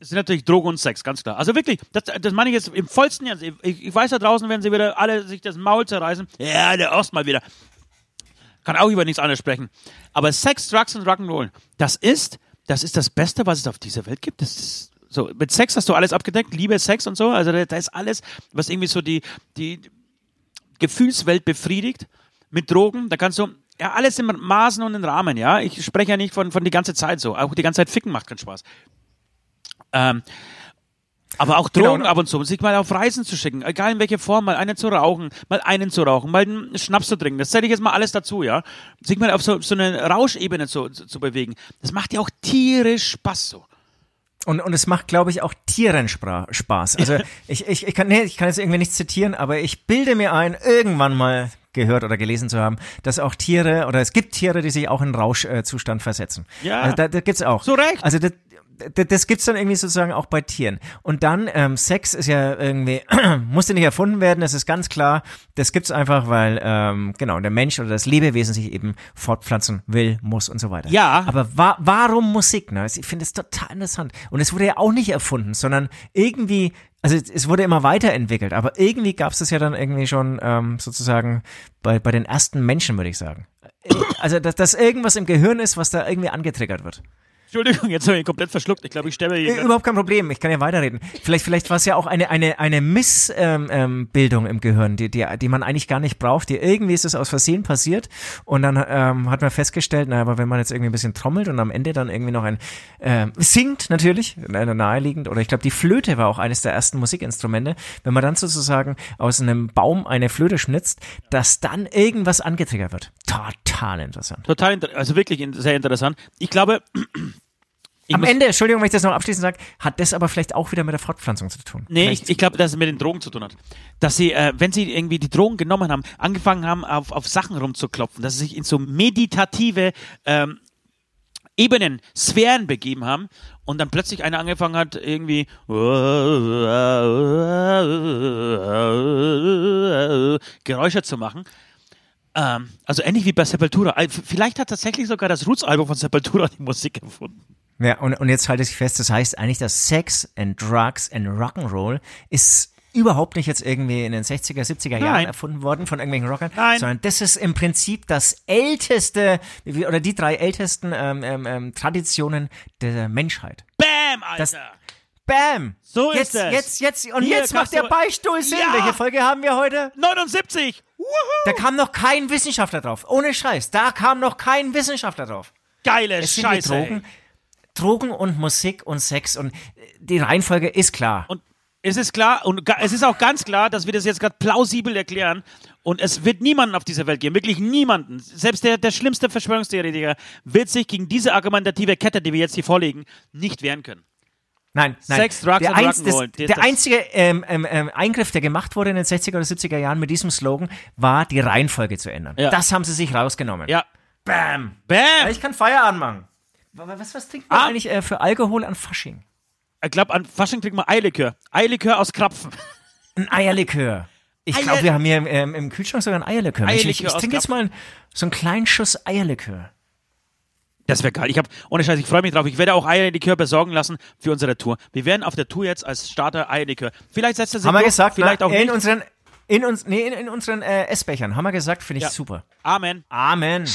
sind natürlich Drogen und Sex, ganz klar. Also wirklich, das, das meine ich jetzt im vollsten Ernst. Ich, ich weiß, da draußen werden sie wieder alle sich das Maul zerreißen. Ja, der Ost mal wieder. Kann auch über nichts anderes sprechen. Aber Sex, Drugs und Rock'n'Roll, das ist, das ist das Beste, was es auf dieser Welt gibt. Das ist so, mit Sex hast du alles abgedeckt, Liebe, Sex und so. Also da, ist alles, was irgendwie so die, die Gefühlswelt befriedigt. Mit Drogen, da kannst du, ja, alles in Maßen und in Rahmen, ja. Ich spreche ja nicht von, von die ganze Zeit so. Auch die ganze Zeit ficken macht keinen Spaß. Ähm, aber auch Genau, Drogen ne? ab und zu, sich mal auf Reisen zu schicken, egal in welcher Form, mal einen zu rauchen, mal einen zu rauchen, mal einen Schnaps zu trinken, das zähle ich jetzt mal alles dazu, ja. Sich mal auf so, so eine Rauschebene zu, zu, zu bewegen, das macht ja auch tierisch Spaß so. Und, und es macht, glaube ich, auch Tieren Spaß. Also ich, ich, ich, kann, nee, ich kann jetzt irgendwie nicht zitieren, aber ich bilde mir ein, irgendwann mal gehört oder gelesen zu haben, dass auch Tiere oder es gibt Tiere, die sich auch in Rauschzustand äh, versetzen. Ja. Also da, da gibt's auch. Zu Recht. Also das, das, gibt's dann irgendwie sozusagen auch bei Tieren. Und dann, ähm, Sex ist ja irgendwie, musste nicht erfunden werden, das ist ganz klar. Das gibt's einfach, weil, ähm, genau, der Mensch oder das Lebewesen sich eben fortpflanzen will, muss und so weiter. Ja. Aber wa warum Musik? Ne? Ich finde es total interessant. Und es wurde ja auch nicht erfunden, sondern irgendwie, also es- es wurde immer weiterentwickelt, aber irgendwie gab es das ja dann irgendwie schon ähm, sozusagen bei, bei den ersten Menschen, würde ich sagen. Also, dass, dass irgendwas im Gehirn ist, was da irgendwie angetriggert wird. Entschuldigung, jetzt habe ich ihn komplett verschluckt. Ich glaube, ich sterbe hier. Äh, Überhaupt kein Problem, ich kann ja weiterreden. Vielleicht, vielleicht war es ja auch eine, eine, eine Missbildung ähm, ähm, Bildung im Gehirn, die, die, die man eigentlich gar nicht braucht. Die, irgendwie ist es aus Versehen passiert und dann ähm, hat man festgestellt, na, aber wenn man jetzt irgendwie ein bisschen trommelt und am Ende dann irgendwie noch ein ähm, singt natürlich, naheliegend, oder ich glaube, die Flöte war auch eines der ersten Musikinstrumente, wenn man dann sozusagen aus einem Baum eine Flöte schnitzt, dass dann irgendwas angetriggert wird. Total interessant. Total, also wirklich sehr interessant. Ich glaube, ich Am Ende, Entschuldigung, wenn ich das noch abschließend sage, hat das aber vielleicht auch wieder mit der Fortpflanzung zu tun. Nee, Vielleicht- ich, ich glaube, dass es mit den Drogen zu tun hat. Dass sie, äh, wenn sie irgendwie die Drogen genommen haben, angefangen haben, auf, auf Sachen rumzuklopfen, dass sie sich in so meditative ähm, Ebenen, Sphären begeben haben und dann plötzlich einer angefangen hat, irgendwie Geräusche zu machen. Ähm, also ähnlich wie bei Sepultura. Äh, Vielleicht hat tatsächlich sogar das Roots-Album von Sepultura die Musik erfunden. Ja, und, und jetzt halte ich fest, das heißt eigentlich, dass Sex and Drugs and Rock'n'Roll ist überhaupt nicht jetzt irgendwie in den 60er, 70er Jahren Nein. erfunden worden von irgendwelchen Rockern, Nein. sondern das ist im Prinzip das älteste oder die drei ältesten ähm, ähm, ähm, Traditionen der Menschheit. Bam, Alter! Das- Bam! So ist jetzt, es. Jetzt, jetzt, und Hier jetzt macht der Beichtstuhl Sinn. Ja. Welche Folge haben wir heute? 79! Woohoo! Da kam noch kein Wissenschaftler drauf. Ohne Scheiß. Da kam noch kein Wissenschaftler drauf. Geile Es sind Scheiße. die Drogen. Drogen und Musik und Sex und die Reihenfolge ist klar. Und es ist klar, und es ist auch ganz klar, dass wir das jetzt gerade plausibel erklären. Und es wird niemanden auf dieser Welt geben, wirklich niemanden. Selbst der, der schlimmste Verschwörungstheoretiker wird sich gegen diese argumentative Kette, die wir jetzt hier vorlegen, nicht wehren können. Nein, nein. Sex, Drugs der, und einz- das, der das- einzige ähm, ähm, ähm, Eingriff, der gemacht wurde in den 60er oder 70er Jahren mit diesem Slogan, war die Reihenfolge zu ändern. Ja. Das haben sie sich rausgenommen. Ja. Bam. Bam! Ich kann Feierabend machen. Was, was trinkt man Ah. eigentlich äh, für Alkohol an Fasching? Ich glaube, an Fasching trinkt man Eilikör. Eilikör aus Krapfen. Ein Eierlikör. Ich glaube, wir haben hier ähm, im Kühlschrank sogar ein Eierlikör. Mensch, ich Eierlikör ich aus trinke jetzt mal so einen kleinen Schuss Eierlikör. Das wäre geil. Ich habe, ohne Scheiß, ich freue mich drauf. Ich werde auch Eierlikör besorgen lassen für unsere Tour. Wir werden auf der Tour jetzt als Starter Eierlikör. Vielleicht setzt er sich Haben wir gesagt, vielleicht na, auch in nicht. unseren in uns nee, in, in unseren äh, Essbechern haben wir gesagt, finde ich Ja. super. Amen. Amen.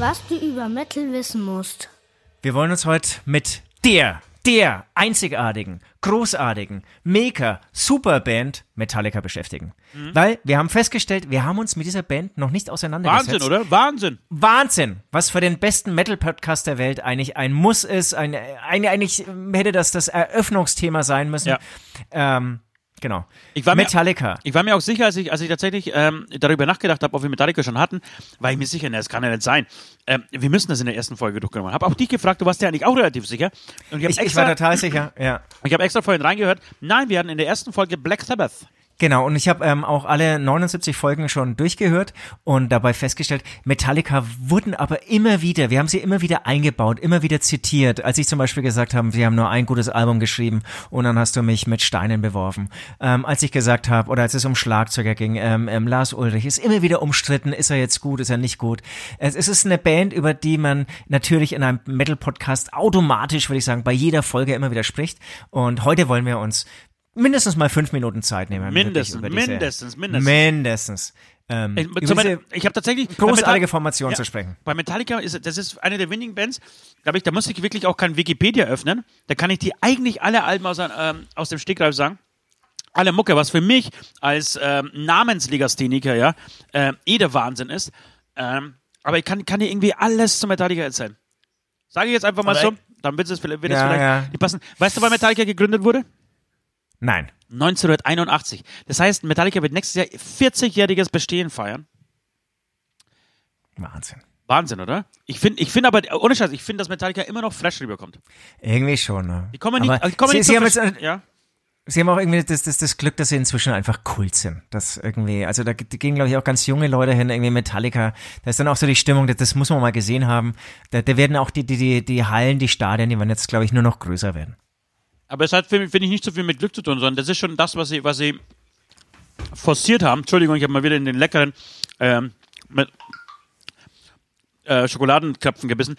Was du über Metal wissen musst. Wir wollen uns heute mit der der einzigartigen, großartigen, mega, super Band Metallica beschäftigen. Mhm. Weil wir haben festgestellt, wir haben uns mit dieser Band noch nicht auseinandergesetzt. Wahnsinn, oder? Wahnsinn. Wahnsinn, was für den besten Metal-Podcast der Welt eigentlich ein Muss ist. Ein, ein, eigentlich hätte das das Eröffnungsthema sein müssen. Ja. Ähm, genau. Ich war mir- Metallica. Ich war mir auch sicher, als ich, als ich tatsächlich ähm, darüber nachgedacht habe, ob wir Metallica schon hatten, war ich mir sicher, ne, das kann ja nicht sein. Ähm, wir müssen das in der ersten Folge durchgenommen haben. Habe auch dich gefragt, du warst ja eigentlich auch relativ sicher. Und ich habe Ich, ich extra, war total sicher, ja. ich hab extra vorhin reingehört. Nein, wir hatten in der ersten Folge Black Sabbath. Genau, und ich habe ähm, auch alle 79 Folgen schon durchgehört und dabei festgestellt, Metallica wurden aber immer wieder, wir haben sie immer wieder eingebaut, immer wieder zitiert. Als ich zum Beispiel gesagt habe, sie haben nur ein gutes Album geschrieben und dann hast du mich mit Steinen beworfen. Ähm, als ich gesagt habe, oder als es um Schlagzeuger ging, ähm, ähm, Lars Ulrich ist immer wieder umstritten, ist er jetzt gut, ist er nicht gut. Es, es ist eine Band, über die man natürlich in einem Metal-Podcast automatisch, würde ich sagen, bei jeder Folge immer wieder spricht. Und heute wollen wir uns mindestens mal fünf Minuten Zeit nehmen. Mindestens, diese- mindestens, mindestens. Mindestens. Ähm, Ich, ich habe tatsächlich großartige Formation Ja. zu sprechen. Bei Metallica ist das ist eine der wenigen Bands, glaube ich, da muss ich wirklich auch kein Wikipedia öffnen. Da kann ich dir eigentlich alle Alben aus, ähm, aus dem Stegreif sagen. Alle Mucke, was für mich als ähm, Namenslegastheniker ja äh, eh der Wahnsinn ist. Ähm, aber ich kann, kann dir irgendwie alles zu Metallica erzählen. Sage ich jetzt einfach mal Aber so, dann wird es, wird es Ja, vielleicht ja. nicht passen. Weißt du, wann Metallica gegründet wurde? Nein. 1981. Das heißt, Metallica wird nächstes Jahr 40-jähriges Bestehen feiern. Wahnsinn. Wahnsinn, oder? Ich finde, ich finde aber, ohne Scheiß, ich finde, dass Metallica immer noch fresh rüberkommt. Irgendwie schon. Ne? Die kommen nicht, die kommen sie, nicht sie, so haben jetzt, äh, ja. sie haben auch irgendwie das, das, das Glück, dass sie inzwischen einfach Kult sind. Das irgendwie, also da gehen, glaube ich, auch ganz junge Leute hin, irgendwie Metallica. Da ist dann auch so die Stimmung, das, das muss man mal gesehen haben. Da, da werden auch die, die, die, die Hallen, die Stadien, die werden jetzt, glaube ich, nur noch größer werden. Aber es hat, finde find ich, nicht so viel mit Glück zu tun, sondern das ist schon das, was sie, was sie forciert haben. Entschuldigung, ich habe mal wieder in den leckeren ähm, mit, äh, Schokoladenköpfen gebissen.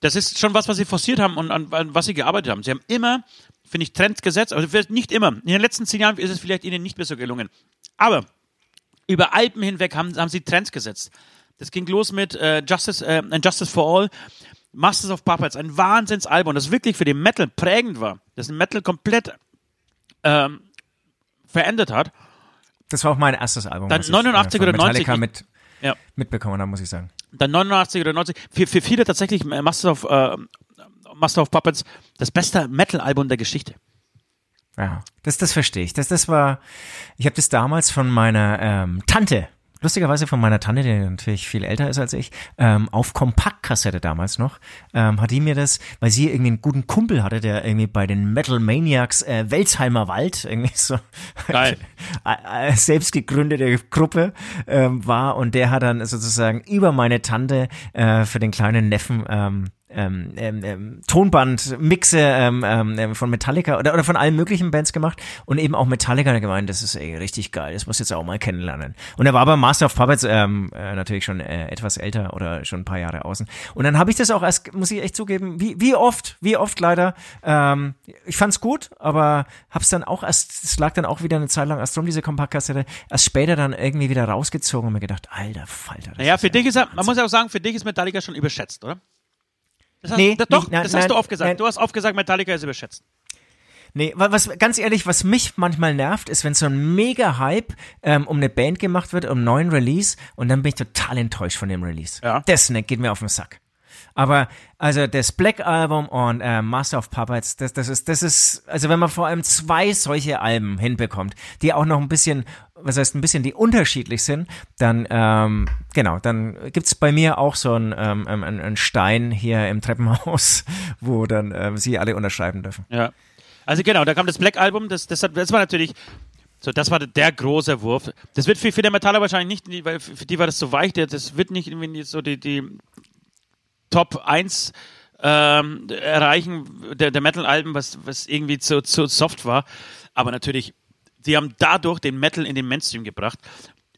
Das ist schon was, was sie forciert haben und an, an was sie gearbeitet haben. Sie haben immer, finde ich, Trends gesetzt, also nicht immer. In den letzten zehn Jahren ist es vielleicht ihnen nicht mehr so gelungen. Aber über Alpen hinweg haben, haben sie Trends gesetzt. Das ging los mit äh, Justice, äh, Justice for All, Masters of Puppets, ein Wahnsinnsalbum, das wirklich für den Metal prägend war, das den Metal komplett ähm, verändert hat. Das war auch mein erstes Album. Dann was ich, 89 äh, oder 90. Metallica mit Ja. mitbekommen habe, muss ich sagen. Dann 89 oder 90. Für, für viele tatsächlich äh, Master of, äh, Master of Puppets das beste Metal-Album der Geschichte. Ja, das, das verstehe ich. Das, das war, ich habe das damals von meiner ähm, Tante, lustigerweise von meiner Tante, die natürlich viel älter ist als ich, ähm, auf Kompaktkassette damals noch, ähm, hat die mir das, weil sie irgendwie einen guten Kumpel hatte, der irgendwie bei den Metal Maniacs äh, Welsheimer Wald, irgendwie so Geil. äh, selbst gegründete Gruppe ähm, war und der hat dann sozusagen über meine Tante äh, für den kleinen Neffen ähm, ähm, ähm, ähm, Tonband-Mixe ähm, ähm, ähm, von Metallica oder, oder von allen möglichen Bands gemacht und eben auch Metallica gemeint, das ist ey, richtig geil, das muss ich jetzt auch mal kennenlernen. Und er war bei Master of Puppets ähm, äh, natürlich schon äh, etwas älter oder schon ein paar Jahre außen. Und dann habe ich das auch erst, muss ich echt zugeben, wie, wie oft, wie oft leider, ähm, ich fand's gut, aber hab's dann auch erst, es lag dann auch wieder eine Zeit lang erst drum, diese Kompaktkassette, erst später dann irgendwie wieder rausgezogen und mir gedacht, alter Falter. das Naja, für ja dich ist er, man muss ja auch sagen, für dich ist Metallica schon überschätzt, oder? Das hast, Nee, das, doch, nein, das hast nein, du oft gesagt. nein. Du hast oft gesagt, Metallica ist überschätzt. Nee, wa- was ganz ehrlich, was mich manchmal nervt, ist, wenn so ein mega Hype ähm, um eine Band gemacht wird, um einen neuen Release und dann bin ich total enttäuscht von dem Release. Ja. Das ne, geht mir auf den Sack. Aber also das Black Album und äh, Master of Puppets, das, das ist, das ist, also wenn man vor allem zwei solche Alben hinbekommt, die auch noch ein bisschen, was heißt ein bisschen, die unterschiedlich sind, dann ähm, genau, dann gibt's bei mir auch so einen, ähm, einen Stein hier im Treppenhaus, wo dann ähm, sie alle unterschreiben dürfen. Ja. Also genau, da kam das Black Album, das, das, hat, das war natürlich, so, das war der große Wurf. Das wird für viele Metaller wahrscheinlich nicht, weil für die war das so weich, das wird nicht irgendwie so die, die Top 1 ähm, erreichen der, der Metal-Alben, was, was irgendwie zu, zu soft war. Aber natürlich, die haben dadurch den Metal in den Mainstream gebracht.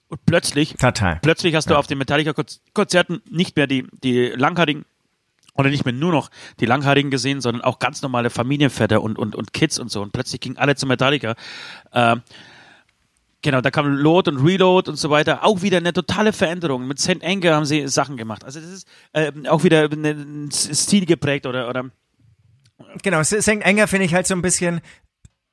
Und plötzlich Total. Plötzlich hast du auf den Metallica-Konzerten nicht mehr die, die langhaarigen oder nicht mehr nur noch die langhaarigen gesehen, sondern auch ganz normale Familienväter und, und, und Kids und so. Und plötzlich gingen alle zu Metallica. Ähm, genau, da kam Load und Reload und so weiter. Auch wieder eine totale Veränderung. Mit St. Anger haben sie Sachen gemacht. Also das ist ähm, auch wieder ein Stil geprägt oder, oder Genau, St. Anger finde ich halt so ein bisschen,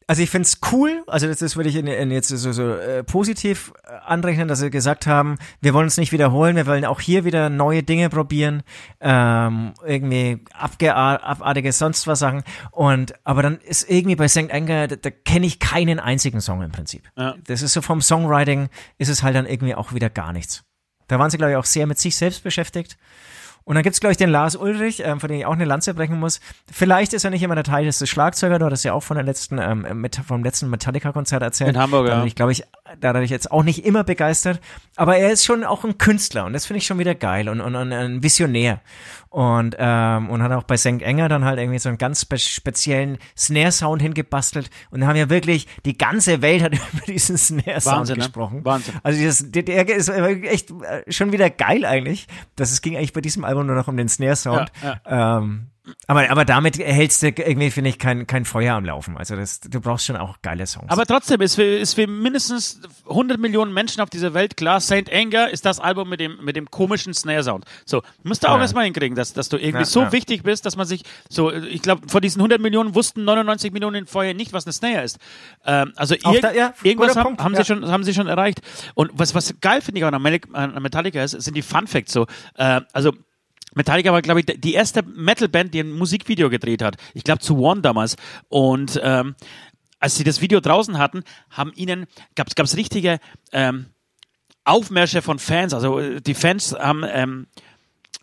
also ich finde es cool, also das, das würde ich in, in jetzt so, so äh, positiv äh, anrechnen, dass sie gesagt haben, wir wollen uns nicht wiederholen, wir wollen auch hier wieder neue Dinge probieren, ähm, irgendwie abartige sonst was Sachen. Und aber dann ist irgendwie bei St. Anger, da, da kenne ich keinen einzigen Song im Prinzip. Ja. Das ist so vom Songwriting ist es halt dann irgendwie auch wieder gar nichts. Da waren sie, glaube ich, auch sehr mit sich selbst beschäftigt. Und dann gibt's glaube ich, den Lars Ulrich, ähm, von dem ich auch eine Lanze brechen muss. Vielleicht ist er nicht immer der Teil des Schlagzeuger, du hattest ja auch von der letzten, ähm, mit, vom letzten Metallica-Konzert erzählt. In Hamburg, ja. Ich glaube, ich, da hatte ich jetzt auch nicht immer begeistert. Aber er ist schon auch ein Künstler und das finde ich schon wieder geil und, und, und ein Visionär und, ähm, und hat auch bei St. Enger dann halt irgendwie so einen ganz spe speziellen Snare-Sound hingebastelt und da haben ja wirklich, die ganze Welt hat über diesen Snare-Sound ne? gesprochen. Ne? Wahnsinn. Also das, der, der ist echt äh, schon wieder geil eigentlich. Das es ging eigentlich bei diesem Album nur noch um den Snare-Sound. Ja, ja. Ähm, aber, aber damit erhältst du irgendwie, finde ich, kein, kein Feuer am Laufen. Also das, du brauchst schon auch geile Songs. Aber trotzdem ist für, ist für mindestens 100 Millionen Menschen auf dieser Welt klar, Saint Anger ist das Album mit dem, mit dem komischen Snare-Sound. So, musst du auch ja. erstmal hinkriegen, dass, dass du irgendwie ja, so ja. wichtig bist, dass man sich so, ich glaube, von diesen 100 Millionen wussten 99 Millionen vorher nicht, was eine Snare ist. Ähm, also ir da, irgendwas haben, haben sie schon, haben sie schon erreicht. Und was, was geil finde ich auch an Metallica ist, sind die Fun Facts so. Äh, also Metallica war, glaube ich, die erste Metalband, die ein Musikvideo gedreht hat. Ich glaube zu One damals. Und ähm, als sie das Video draußen hatten, haben ihnen, gab es richtige ähm, Aufmärsche von Fans. Also äh, die Fans haben ähm,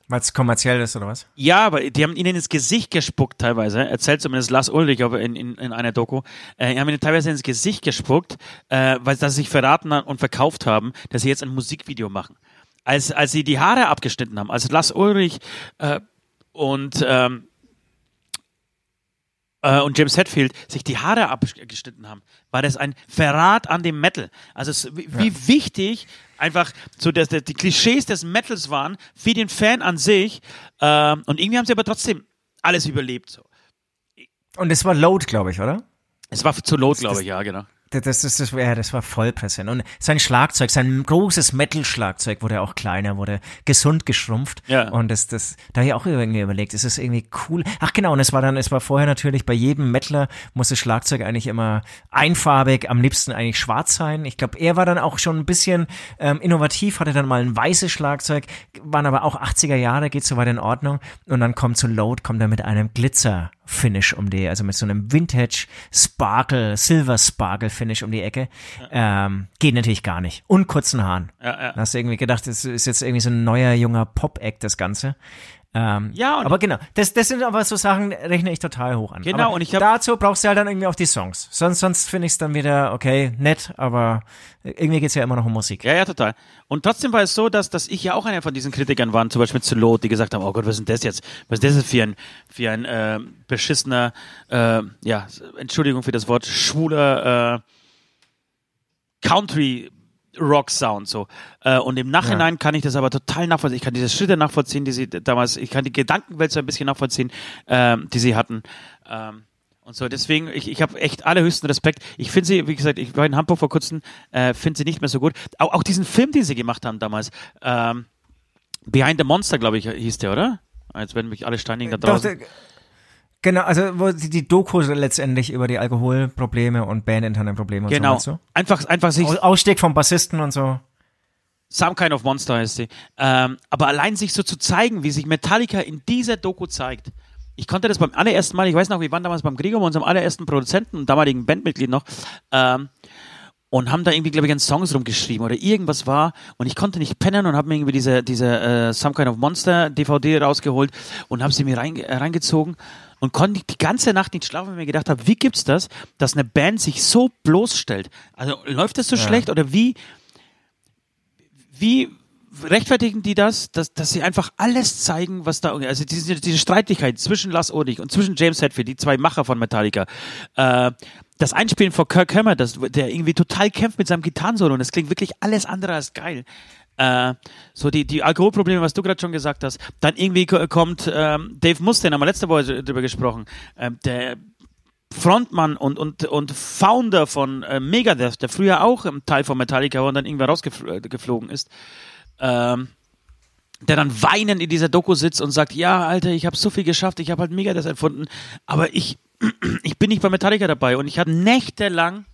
weil es kommerziell ist oder was? Ja, aber die haben ihnen ins Gesicht gespuckt teilweise. Erzählt zumindest Lars Ulrich in, in, in einer Doku. Äh, die haben ihnen teilweise ins Gesicht gespuckt, äh, weil sie sich verraten und verkauft haben, dass sie jetzt ein Musikvideo machen als, als sie die Haare abgeschnitten haben, als Lars Ulrich äh, und, ähm, äh, und James Hetfield sich die Haare abgeschnitten haben, war das ein Verrat an dem Metal. Also es, wie, ja. wichtig einfach so dass, dass die Klischees des Metals waren für den Fan an sich. Äh, und irgendwie haben sie aber trotzdem alles überlebt. So. Und es war Load, glaube ich, oder? Es war zu Load, glaube ich, ja, genau das, das, das, ja, das war voll präsent. Und sein Schlagzeug, sein großes Metal-Schlagzeug wurde auch kleiner, wurde gesund geschrumpft. Ja. Und das, das, da habe ich auch irgendwie überlegt, ist es irgendwie cool. Ach genau, und es war dann, es war vorher natürlich bei jedem Metaler muss das Schlagzeug eigentlich immer einfarbig, am liebsten eigentlich schwarz sein. Ich glaube, er war dann auch schon ein bisschen ähm, innovativ, hatte dann mal ein weißes Schlagzeug, waren aber auch 80er Jahre, geht soweit in Ordnung. Und dann kommt zu Load, kommt er mit einem Glitzer Finish um die, also mit so einem Vintage Sparkle, Silver Sparkle Finish um die Ecke. Ja. Ähm, geht natürlich gar nicht. Und kurzen Haaren. Ja, ja. Da hast du irgendwie gedacht, das ist jetzt irgendwie so ein neuer junger Pop-Act, das Ganze. Ähm, ja, aber genau, das, das sind aber so Sachen, rechne ich total hoch an. Genau, aber und ich hab, dazu brauchst du halt dann irgendwie auch die Songs. Sonst, sonst finde ich es dann wieder, okay, nett, aber irgendwie geht's ja immer noch um Musik. Ja, ja, total. Und trotzdem war es so, dass, dass ich ja auch einer von diesen Kritikern war, zum Beispiel zu Lot, die gesagt haben, oh Gott, was ist denn das jetzt? Was ist das für ein, für ein äh, beschissener, äh, ja, Entschuldigung für das Wort, schwuler äh, Country Rock-Sound so. Äh, und im Nachhinein ja. kann ich das aber total nachvollziehen. Ich kann diese Schritte nachvollziehen, die sie damals, ich kann die Gedankenwelt so ein bisschen nachvollziehen, ähm, die sie hatten. Ähm, und so, deswegen, ich, ich habe echt allerhöchsten Respekt. Ich finde sie, wie gesagt, ich war in Hamburg vor kurzem, äh, finde sie nicht mehr so gut. Auch, auch diesen Film, den sie gemacht haben damals, ähm, Behind the Monster, glaube ich, hieß der, oder? Jetzt werden mich alle steinigen da draußen. Doch, Genau, also wo die, die Doku letztendlich über die Alkoholprobleme und bandinterne Probleme und genau. so. Genau, einfach, einfach sich... Ausstieg vom Bassisten und so. Some Kind of Monster heißt sie. Ähm, aber allein sich so zu zeigen, wie sich Metallica in dieser Doku zeigt. Ich konnte das beim allerersten Mal, ich weiß noch, wir waren damals beim Gregor, unserem allerersten Produzenten und damaligen Bandmitglied noch, ähm, und haben da irgendwie, glaube ich, einen Songs rumgeschrieben oder irgendwas war und ich konnte nicht pennen und habe mir irgendwie diese, diese äh, Some Kind of Monster DVD rausgeholt und habe sie mir rein, äh, reingezogen und konnte die ganze Nacht nicht schlafen, weil ich mir gedacht habe, wie gibt's das, dass eine Band sich so bloßstellt? Also läuft das so ja. schlecht oder wie, wie rechtfertigen die das, dass, dass sie einfach alles zeigen, was da, also diese, diese Streitigkeit zwischen Lars Ulrich und zwischen James Hetfield, die zwei Macher von Metallica, äh, das Einspielen von Kirk Hammer, das, der irgendwie total kämpft mit seinem Gitarrensolo und das klingt wirklich alles andere als geil. Äh, so die, die Alkoholprobleme, was du gerade schon gesagt hast. Dann irgendwie kommt ähm, Dave Mustaine, haben wir letzte Woche drüber gesprochen, ähm, der Frontmann und, und, und Founder von äh, Megadeth, der früher auch ein Teil von Metallica war und dann irgendwann rausgeflogen ist. Ähm, der dann weinend in dieser Doku sitzt und sagt, ja, Alter, ich habe so viel geschafft, ich habe halt mega das erfunden, aber ich, ich bin nicht bei Metallica dabei und ich habe nächtelang,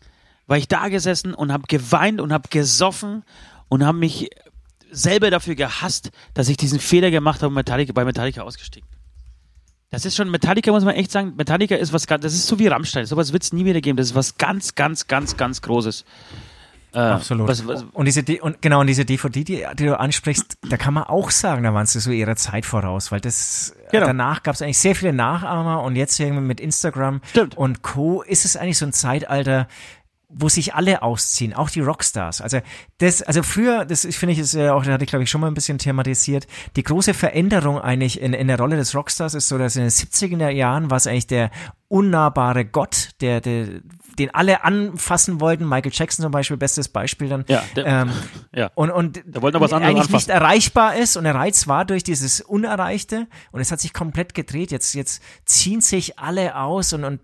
war ich da gesessen und habe geweint und habe gesoffen und habe mich selber dafür gehasst, dass ich diesen Fehler gemacht habe Metallica, bei Metallica ausgestiegen. Das ist schon, Metallica muss man echt sagen, Metallica ist was ganz, das ist so wie Rammstein, sowas wird es nie wieder geben, das ist was ganz, ganz, ganz, ganz Großes. Äh, Absolut. Was, was, und diese und genau und diese DVD, die, die, du ansprichst, da kann man auch sagen, da waren sie so ihrer Zeit voraus, weil das genau. danach gab es eigentlich sehr viele Nachahmer und jetzt irgendwie mit Instagram Stimmt. und Co. ist es eigentlich so ein Zeitalter, wo sich alle ausziehen, auch die Rockstars. Also das, also früher, das finde ich, ist ja auch, da hatte ich glaube ich schon mal ein bisschen thematisiert. Die große Veränderung eigentlich in, in der Rolle des Rockstars ist so, dass in den 70er Jahren war es eigentlich der unnahbare Gott, der, der, den alle anfassen wollten. Michael Jackson zum Beispiel, bestes Beispiel dann. Ja, der, ähm, ja. Und, und der wollte noch was anderes eigentlich anfassen. nicht erreichbar ist und der Reiz war durch dieses Unerreichte und es hat sich komplett gedreht. Jetzt, jetzt ziehen sich alle aus und, und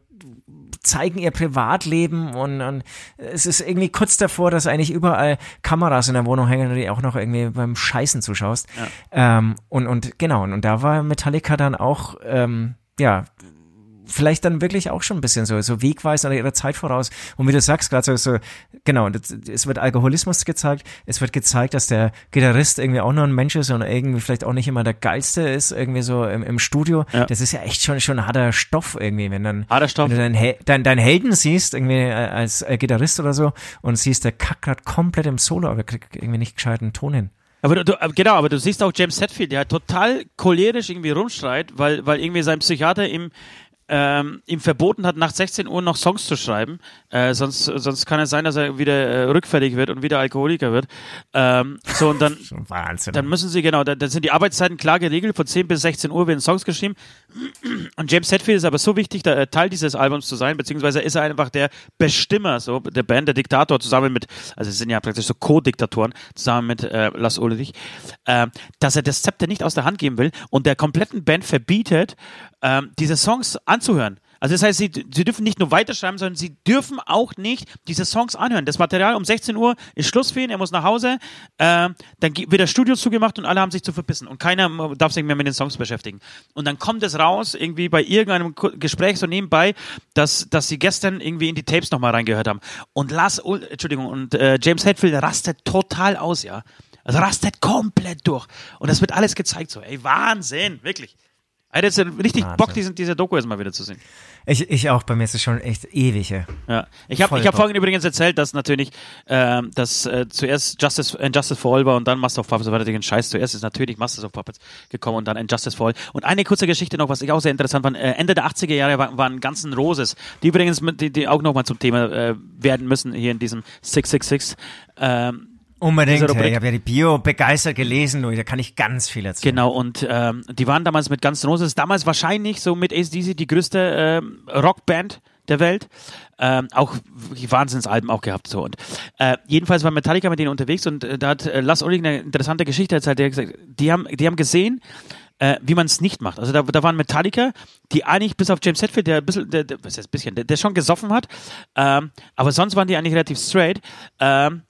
zeigen ihr Privatleben und, und es ist irgendwie kurz davor, dass eigentlich überall Kameras in der Wohnung hängen und du auch noch irgendwie beim Scheißen zuschaust. Ja. Ähm, und, und genau, und, und da war Metallica dann auch, ähm, ja, vielleicht dann wirklich auch schon ein bisschen so, so wegweisend oder ihrer Zeit voraus. Und wie du sagst, gerade so, so, genau, es wird Alkoholismus gezeigt, es wird gezeigt, dass der Gitarrist irgendwie auch nur ein Mensch ist und irgendwie vielleicht auch nicht immer der geilste ist, irgendwie so im, im Studio. Ja. Das ist ja echt schon, schon harter Stoff irgendwie, wenn dann, harter Stoff. wenn du deinen, dein, deinen Helden siehst, irgendwie äh, als äh, Gitarrist oder so und siehst, der kackt gerade komplett im Solo, aber kriegt irgendwie nicht gescheiten Ton hin. Aber du, genau, aber du siehst auch James Hetfield, der total cholerisch irgendwie rumschreit, weil, weil irgendwie sein Psychiater ihm ähm, ihm verboten hat, nach 16 Uhr noch Songs zu schreiben. Äh, sonst, sonst kann es sein, dass er wieder äh, rückfällig wird und wieder Alkoholiker wird. Ähm, so und dann, Wahnsinn. dann müssen sie genau, dann, dann sind die Arbeitszeiten klar geregelt. Von 10 bis 16 Uhr werden Songs geschrieben. Und James Hetfield ist aber so wichtig, da, äh, Teil dieses Albums zu sein, beziehungsweise ist er einfach der Bestimmer, so der Band, der Diktator zusammen mit, also es sind ja praktisch so Co-Diktatoren zusammen mit äh, Lars Ulrich, äh, dass er das Zepter nicht aus der Hand geben will und der kompletten Band verbietet, ähm, diese Songs anzuhören. Also das heißt, sie, sie dürfen nicht nur weiterschreiben, sondern sie dürfen auch nicht diese Songs anhören. Das Material um 16 Uhr ist Schluss für ihn, er muss nach Hause, äh, dann wird das Studio zugemacht und alle haben sich zu verpissen und keiner darf sich mehr mit den Songs beschäftigen. Und dann kommt es raus, irgendwie bei irgendeinem Gespräch so nebenbei, dass, dass sie gestern irgendwie in die Tapes nochmal reingehört haben. Und Lars, Entschuldigung, und äh, James Hetfield rastet total aus, ja. Also rastet komplett durch. Und das wird alles gezeigt so. Ey, Wahnsinn, wirklich. Hätte jetzt richtig Wahnsinn. Bock, diesen, diese Doku jetzt mal wieder zu sehen. Ich, ich auch, bei mir ist es schon echt ewig. Ja. Ich habe hab vorhin übrigens erzählt, dass natürlich, ähm, dass äh, zuerst Justice, Injustice for All war und dann Master of Puppets, war natürlich ein Scheiß. Zuerst ist natürlich Masters of Puppets gekommen und dann Injustice for All. Und eine kurze Geschichte noch, was ich auch sehr interessant fand, äh, Ende der 80er Jahre waren, waren ganzen Roses, die übrigens mit, die, die auch nochmal zum Thema äh, werden müssen hier in diesem 666. Ähm, Unbedingt, ich habe ja die Bio begeistert gelesen, da kann ich ganz viel erzählen. Genau, und ähm, die waren damals mit Guns N' Roses, damals wahrscheinlich so mit ACDC die größte ähm, Rockband der Welt. Ähm, auch Wahnsinnsalben auch gehabt so und äh, jedenfalls war Metallica mit denen unterwegs und äh, da hat äh, Lars Ulrich eine interessante Geschichte erzählt. Der hat gesagt, die haben, die haben gesehen, äh, wie man es nicht macht. Also da, da waren Metallica, die eigentlich bis auf James Hetfield, der ein bisschen, der, der, was heißt bisschen, der, der schon gesoffen hat, ähm, aber sonst waren die eigentlich relativ straight. Ähm,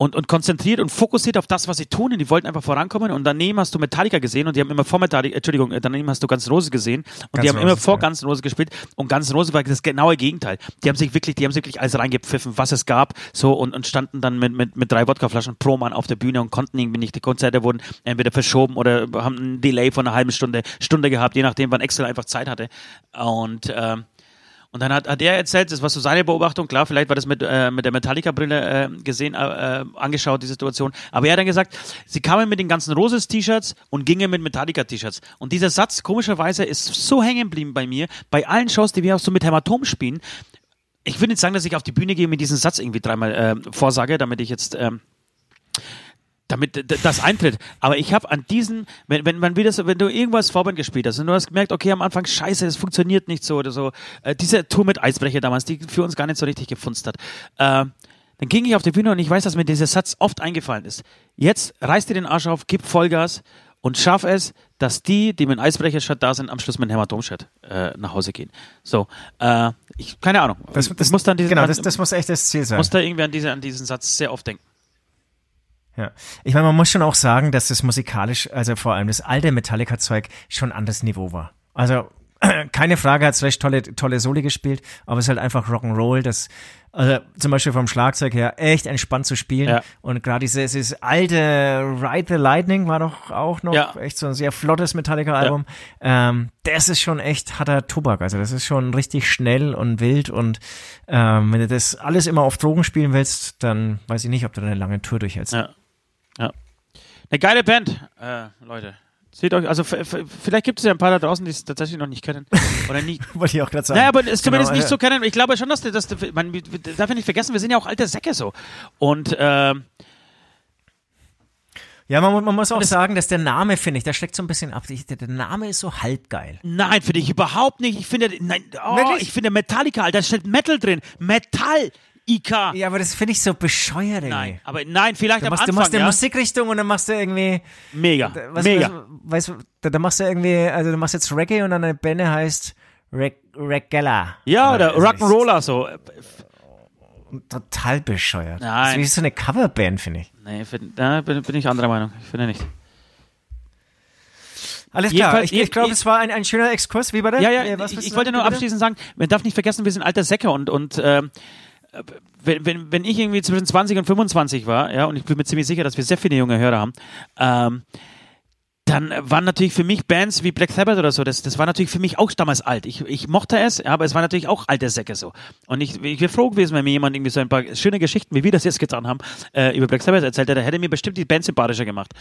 und, und konzentriert und fokussiert auf das, was sie tun. Und die wollten einfach vorankommen. Und daneben hast du Metallica gesehen und die haben immer vor Metallica, Entschuldigung, daneben hast du Ganz Rose gesehen und Ganz die haben Rose, immer vor ja. Ganz Rose gespielt. Und Ganz Rose war das genaue Gegenteil. Die haben sich wirklich, die haben sich wirklich alles reingepfiffen, was es gab, so und, und standen dann mit, mit, mit drei Wodkaflaschen pro Mann auf der Bühne und konnten irgendwie nicht. Die Konzerte wurden entweder verschoben oder haben einen Delay von einer halben Stunde, Stunde gehabt, je nachdem, wann Excel einfach Zeit hatte. Und ähm, und dann hat, hat er erzählt, das war so seine Beobachtung, klar, vielleicht war das mit, äh, mit der Metallica-Brille äh, gesehen, äh, angeschaut, die Situation. Aber er hat dann gesagt, sie kamen mit den ganzen Roses-T-Shirts und gingen mit Metallica-T-Shirts. Und dieser Satz, komischerweise, ist so hängen geblieben bei mir, bei allen Shows, die wir auch so mit Hämatom spielen. Ich würde nicht sagen, dass ich auf die Bühne gehe mit diesem Satz irgendwie dreimal äh, vorsage, damit ich jetzt... Ähm, damit das eintritt. Aber ich habe an diesen, wenn, wenn man wieder so, wenn du irgendwas Vorband gespielt hast und du hast gemerkt, okay, am Anfang scheiße, es funktioniert nicht so oder so, äh, diese Tour mit Eisbrecher damals, die für uns gar nicht so richtig gefunzt hat, äh, dann ging ich auf die Bühne und ich weiß, dass mir dieser Satz oft eingefallen ist. Jetzt reiß dir den Arsch auf, gib Vollgas und schaff es, dass die, die mit Eisbrecher-Shirt da sind, am Schluss mit einem Hämatom-Shirt äh, nach Hause gehen. So, äh, ich, keine Ahnung. Das, das, muss dann diesen, genau, das, das muss echt das Ziel sein. Muss da irgendwie an, diese, an diesen Satz sehr oft denken. Ja. Ich meine, man muss schon auch sagen, dass das musikalisch, also vor allem das alte Metallica-Zeug, schon anderes Niveau war. Also keine Frage hat Slash tolle, tolle Soli gespielt, aber es ist halt einfach Rock'n'Roll, das also zum Beispiel vom Schlagzeug her echt entspannt zu spielen. Ja. Und gerade dieses, dieses alte Ride the Lightning war doch auch noch Ja. echt so ein sehr flottes Metallica-Album. Ähm, das ist schon echt harter Tobak. Also das ist schon richtig schnell und wild. Und ähm, wenn du das alles immer auf Drogen spielen willst, dann weiß ich nicht, ob du eine lange Tour durchhältst. Ja. Ja. Eine geile Band, äh, Leute. Seht euch, also vielleicht gibt es ja ein paar da draußen, die es tatsächlich noch nicht kennen. Oder nie. Wollte ich auch gerade sagen. Naja, aber es zumindest Genau, nicht so kennen. Ich glaube schon, dass, dass man darf ja nicht vergessen, wir sind ja auch alte Säcke so. Und ähm, Ja, man, man muss auch das- sagen, dass der Name, finde ich, der steckt so ein bisschen ab. Ich- Der, Name ist so halbgeil. nein, finde ich überhaupt nicht. Ich finde, nein, oh, ich finde Metallica, Alter, da steht Metal drin. Metall, IK. Ja, aber das finde ich so bescheuert irgendwie. Nein, aber nein, vielleicht Du am machst, du Anfang, machst eine ja. Musikrichtung und dann machst du irgendwie, Mega, was, mega. was, weißt du, da, machst du irgendwie, also du machst jetzt Reggae und dann eine Band heißt Reg ja, oder also Rock'n'Roller so. Total bescheuert. Nein. Das ist wie so eine Coverband, finde ich. Nee, find, da bin, bin ich anderer Meinung. Ich finde nicht. Alles klar, Jedenfalls- ich, ich glaube, es war ein, ein schöner Exkurs. Wie bei der? Ja, ja, Äh, was ich, ich du wollte nur abschließend sagen, man darf nicht vergessen, wir sind alte Säcke und, und ähm, wenn, wenn, wenn ich irgendwie zwischen 20 und 25 war, ja, und ich bin mir ziemlich sicher, dass wir sehr viele junge Hörer haben, ähm, dann waren natürlich für mich Bands wie Black Sabbath oder so, das, das war natürlich für mich auch damals alt. Ich, ich mochte es, aber es war natürlich auch alte Säcke so. Und ich, ich wäre froh gewesen, wenn mir jemand irgendwie so ein paar schöne Geschichten, wie wir das jetzt getan haben, äh, über Black Sabbath erzählt hätte, hätte mir bestimmt die Band sympathischer gemacht.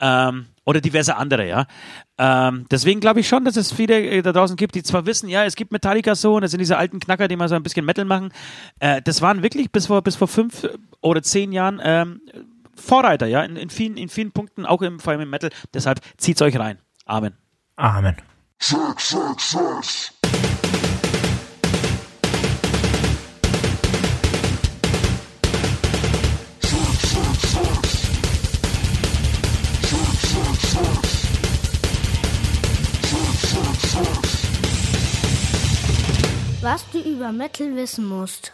Ähm, oder diverse andere, ja. Ähm, deswegen glaube ich schon, dass es viele äh, da draußen gibt, die zwar wissen, ja, es gibt Metallica so und das sind diese alten Knacker, die mal so ein bisschen Metal machen. Äh, das waren wirklich bis vor, bis vor fünf oder zehn Jahren ähm, Vorreiter, ja, in, in, vielen, in vielen Punkten, auch im, vor allem im Metal. Deshalb zieht's euch rein. Amen. Amen. Was du über Metal wissen musst.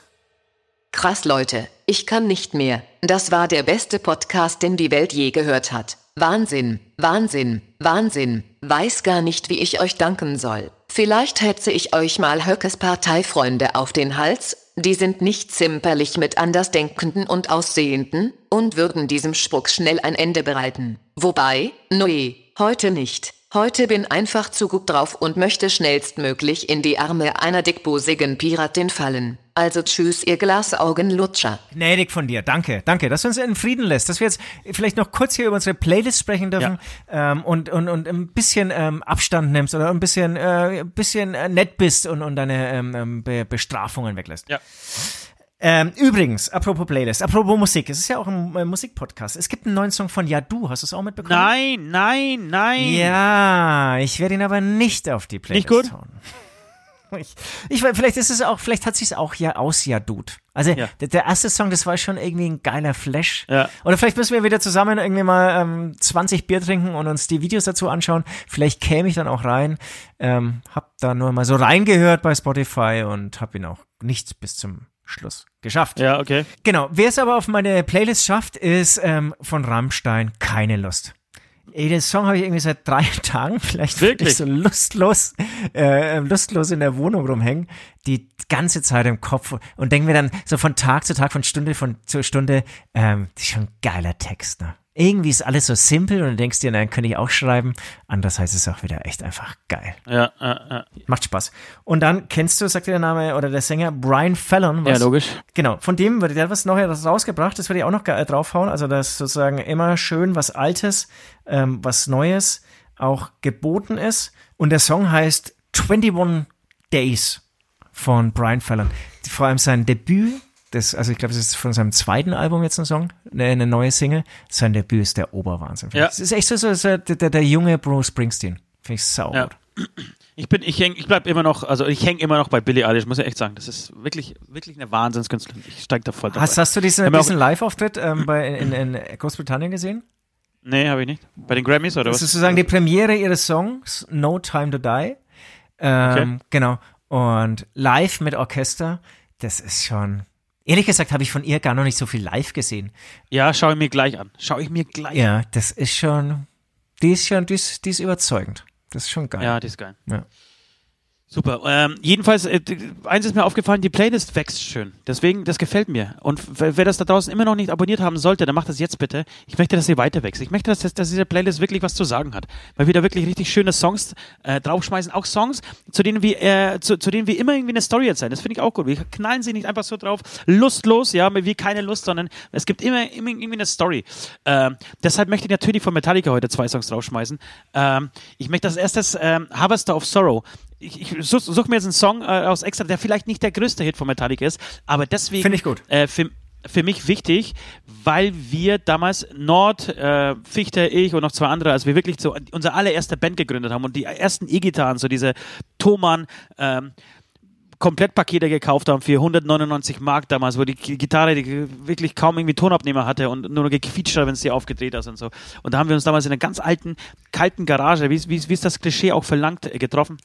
Krass Leute, ich kann nicht mehr. Das war der beste Podcast, den die Welt je gehört hat. Wahnsinn, Wahnsinn, Wahnsinn. Weiß gar nicht, wie ich euch danken soll. Vielleicht hetze ich euch mal Höckes Parteifreunde auf den Hals. Die sind nicht zimperlich mit Andersdenkenden und Aussehenden und würden diesem Spuck schnell ein Ende bereiten. Wobei, nee, heute nicht. Heute bin einfach zu gut drauf und möchte schnellstmöglich in die Arme einer dickbusigen Piratin fallen. Also tschüss, ihr Glasaugenlutscher. Gnädig von dir, danke, danke, dass du uns in Frieden lässt, dass wir jetzt vielleicht noch kurz hier über unsere Playlist sprechen dürfen ähm, und, und, und ein bisschen ähm, Abstand nimmst oder ein bisschen, äh, ein bisschen äh, nett bist und, und deine ähm, ähm, Be Bestrafungen weglässt. Ja. Ähm, übrigens, apropos Playlist, apropos Musik, es ist ja auch ein äh, Musikpodcast. Es gibt einen neuen Song von Yadu, hast du es auch mitbekommen? Nein, nein, nein. Ja, ich werde ihn aber nicht auf die Playlist Nicht gut? hauen. Ich, ich, weiß, vielleicht ist es auch, vielleicht hat sich's auch ja aus Jadut. Also Ja. der, der erste Song, das war schon irgendwie ein geiler Flash. Ja. Oder vielleicht müssen wir wieder zusammen irgendwie mal ähm, 20 Bier trinken und uns die Videos dazu anschauen. Vielleicht käme ich dann auch rein. Ähm, hab da nur mal so reingehört bei Spotify und hab ihn auch nicht bis zum Schluss geschafft. Ja, okay. Genau. Wer es aber auf meine Playlist schafft, ist ähm, von Rammstein keine Lust. Ey, den Song habe ich irgendwie seit drei Tagen, vielleicht Wirklich? ich so lustlos, äh, lustlos in der Wohnung rumhängen, die ganze Zeit im Kopf und denke mir dann so von Tag zu Tag, von Stunde von zu Stunde, ähm, das ist schon ein geiler Text, ne? Irgendwie ist alles so simpel und du denkst dir, nein, könnte ich auch schreiben. Anders heißt es auch wieder echt einfach geil. Ja, ja, ja. Macht Spaß. Und dann kennst du, sagt dir der Name oder der Sänger Brian Fallon, ja was logisch. Genau, von dem würde der hat was Neues rausgebracht, das würde ich auch noch ge- draufhauen. Also das sozusagen immer schön was Altes, ähm, was Neues auch geboten ist. Und der Song heißt 21 Days von Brian Fallon. Vor allem sein Debüt, das, also ich glaube, das ist von seinem zweiten Album jetzt ein Song, eine, eine neue Single. Sein Debüt ist der Oberwahnsinn. Ja. Das ist echt so, so, so der, der, junge Bruce Springsteen. Finde ich sau Ja. Ich bin, ich häng, ich bleib immer noch, also ich hänge immer noch bei Billie Eilish, muss ich echt sagen. Das ist wirklich, wirklich eine Wahnsinnskünstlerin. Ich steig da voll drauf Hast, hast du diesen, diesen Live-Auftritt ähm, bei, in, in, in Großbritannien gesehen? Nee, habe ich nicht. Bei den Grammys oder Das was? ist sozusagen die Premiere ihres Songs No Time to Die. Ähm, Okay. Genau. Und live mit Orchester, das ist schon Ehrlich gesagt habe ich von ihr gar noch nicht so viel live gesehen. Ja, schaue ich mir gleich an. Schaue ich mir gleich Ja, das ist schon, die ist schon, die ist, die ist überzeugend. Das ist schon geil. Ja, das ist geil. Ja. Super. Ähm, jedenfalls, äh, eins ist mir aufgefallen, die Playlist wächst schön. Deswegen, das gefällt mir. Und wer wer das da draußen immer noch nicht abonniert haben sollte, dann macht das jetzt bitte. Ich möchte, dass sie weiter wächst. Ich möchte, dass, dass diese Playlist wirklich was zu sagen hat. Weil wir da wirklich richtig schöne Songs äh, draufschmeißen. Auch Songs, zu denen wir, äh, zu, zu denen wir immer irgendwie eine Story erzählen. Das finde ich auch gut. Wir knallen sie nicht einfach so drauf, lustlos, ja, wie keine Lust, sondern es gibt immer, immer irgendwie eine Story. Ähm, deshalb möchte ich natürlich von Metallica heute zwei Songs draufschmeißen. Ähm, ich möchte als erstes ähm, Harvester of Sorrow ich, ich suche such mir jetzt einen Song äh, aus extra, der vielleicht nicht der größte Hit von Metallica ist, aber deswegen Finde ich gut. Äh, für, für mich wichtig, weil wir damals Nord, äh, Fichte, ich und noch zwei andere, als wir wirklich so unsere allererste Band gegründet haben und die ersten E-Gitarren, so diese Thomann, ähm, Komplettpakete gekauft haben für 199 Mark damals, wo die Gi- Gitarre die wirklich kaum irgendwie Tonabnehmer hatte und nur noch gequietscht hat, wenn sie aufgedreht hast und so. Und da haben wir uns damals in einer ganz alten, kalten Garage, wie es- wie wie es das Klischee auch verlangt, äh, getroffen.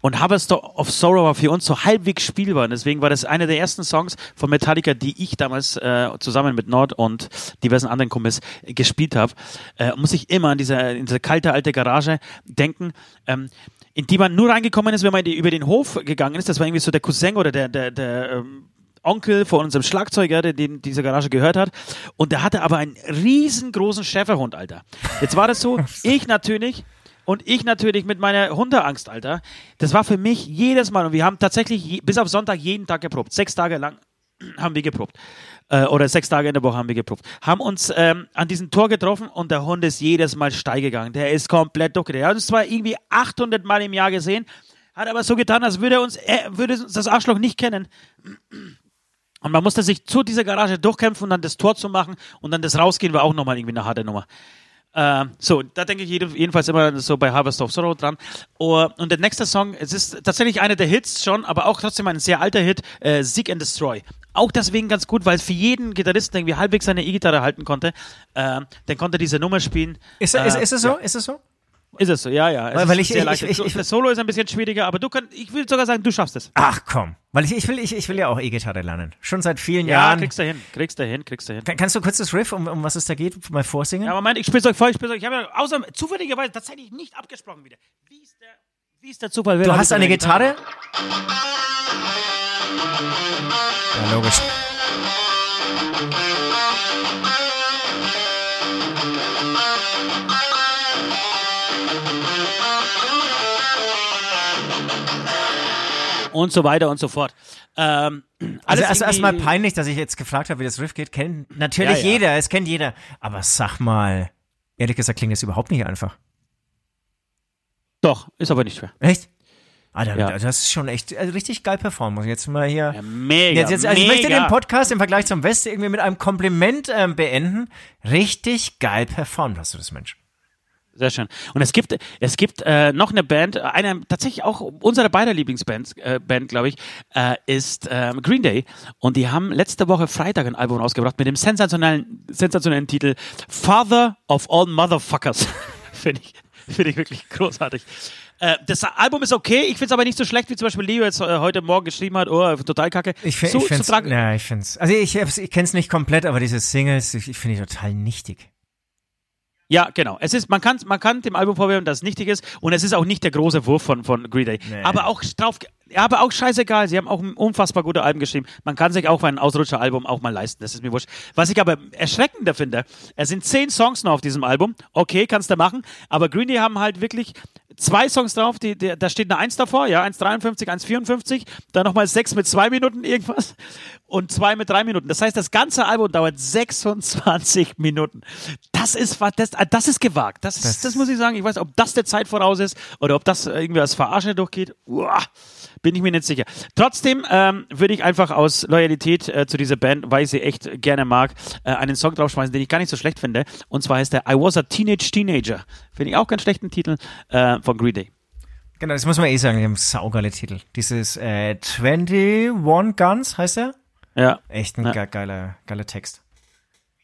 Und Harvester of Sorrow war für uns so halbwegs spielbar. Und deswegen war das einer der ersten Songs von Metallica, die ich damals äh, zusammen mit Nord und diversen anderen Kumpels äh, gespielt habe. Äh, muss ich immer an diese, in diese kalte alte Garage denken. Ähm, in die man nur reingekommen ist, wenn man über den Hof gegangen ist. Das war irgendwie so der Cousin oder der, der, der ähm, Onkel von unserem Schlagzeuger, der den diese Garage gehört hat. Und der hatte aber einen riesengroßen Schäferhund, Alter. Jetzt war das so, ich natürlich und ich natürlich mit meiner Hundeangst, Alter. Das war für mich jedes Mal, und wir haben tatsächlich je, bis auf Sonntag jeden Tag geprobt. Sechs Tage lang haben wir geprobt. Äh, oder sechs Tage in der Woche haben wir geprobt. Haben uns ähm, an diesem Tor getroffen und der Hund ist jedes Mal steil gegangen. Der ist komplett durchgedreht. Er hat uns zwar irgendwie 800 Mal im Jahr gesehen, hat aber so getan, als würde uns, er würde uns das Arschloch nicht kennen. Und man musste sich zu dieser Garage durchkämpfen und dann das Tor zu machen und dann das Rausgehen war auch nochmal irgendwie eine harte Nummer. Ähm, so, da denke ich jeden- jedenfalls immer so bei Harvest of Sorrow dran. Oh, und der nächste Song, es ist tatsächlich einer der Hits schon, aber auch trotzdem ein sehr alter Hit, äh, Seek and Destroy. Auch deswegen ganz gut, weil es für jeden Gitarristen der irgendwie halbwegs seine E-Gitarre halten konnte, äh, dann konnte er diese Nummer spielen. Ist, äh, ist, ist es so? Ist es so? Ist es so, ja, ja. Weil- weil ich- sehr ich- leicht. ich- ich- das Solo ist ein bisschen schwieriger, aber du kannst, ich will sogar sagen, du schaffst es. Ach komm. Weil ich, ich, will, ich, ich will ja auch E-Gitarre lernen. Schon seit vielen Ja, Jahren. kriegst du hin, kriegst du hin, kriegst du hin. Kann, kannst du kurz das Riff, um, um was es da geht, mal vorsingen? Ja, Moment, ich spiel's euch vor, ich spiel's euch. Ich habe ja außer zufälligerweise tatsächlich nicht abgesprochen wieder. Wie ist der, wie ist der Zufall? Wer du hast eine der Gitarre? Ja, logisch. Und so weiter und so fort. Ähm, Also erst erstmal peinlich, dass ich jetzt gefragt habe, wie das Riff geht. Kennt natürlich Ja, ja. jeder, es kennt jeder. Aber sag mal, ehrlich gesagt klingt das überhaupt nicht einfach. Doch, ist aber nicht schwer. Echt? Alter, Ja. das ist schon echt also richtig geil performt. Muss ich Jetzt mal hier. Ja, mega, jetzt, jetzt, also ich mega. möchte den Podcast im Vergleich zum West irgendwie mit einem Kompliment ähm, beenden. Richtig geil performt hast du das, Mensch. Sehr schön. Und es gibt, es gibt äh, noch eine Band, eine tatsächlich auch unsere beider Lieblingsbands, äh, Band, glaube ich, äh, ist ähm, Green Day. Und die haben letzte Woche Freitag ein Album rausgebracht mit dem sensationellen, sensationellen Titel Father of All Motherfuckers. Finde ich, finde ich wirklich großartig. Äh, das Album ist okay, ich finde es aber nicht so schlecht, wie zum Beispiel Leo jetzt äh, heute Morgen geschrieben hat. Oh, total kacke. Ich, find, so, ich so trag- ja, ich find's, also ich, ich kenn's nicht komplett, aber diese Singles, ich, ich finde die total nichtig. Ja, genau. Es ist, man kann, man kann dem Album vorwerfen, dass es nichtig ist und es ist auch nicht der große Wurf von, von Green Day. Nee. Aber auch drauf, aber auch scheißegal. Sie haben auch ein unfassbar gute Alben geschrieben. Man kann sich auch ein Ausrutscher-Album auch mal leisten. Das ist mir wurscht. Was ich aber erschreckender finde, es sind zehn Songs noch auf diesem Album. Okay, kannst du machen. Aber Green Day haben halt wirklich zwei Songs drauf. Die, die, da steht eine Eins davor, ja, 1,53, 1,54. Dann nochmal sechs mit zwei Minuten irgendwas und zwei mit drei Minuten. Das heißt, das ganze Album dauert 26 Minuten. Das ist das, das ist gewagt. Das, ist, das, muss ich sagen. Ich weiß, ob das der Zeit voraus ist oder ob das irgendwie als Verarsche durchgeht. Uah, bin ich mir nicht sicher. Trotzdem ähm, würde ich einfach aus Loyalität äh, zu dieser Band, weil ich sie echt gerne mag, äh, einen Song draufschmeißen, den ich gar nicht so schlecht finde. Und zwar heißt der I Was a Teenage Teenager. Finde ich auch ganz schlechten Titel äh, von Green Day. Genau, das muss man eh sagen, die haben saugeile Titel. Dieses äh, 21 Guns heißt er? Ja. Echt ein Ja. ge geiler, geiler Text.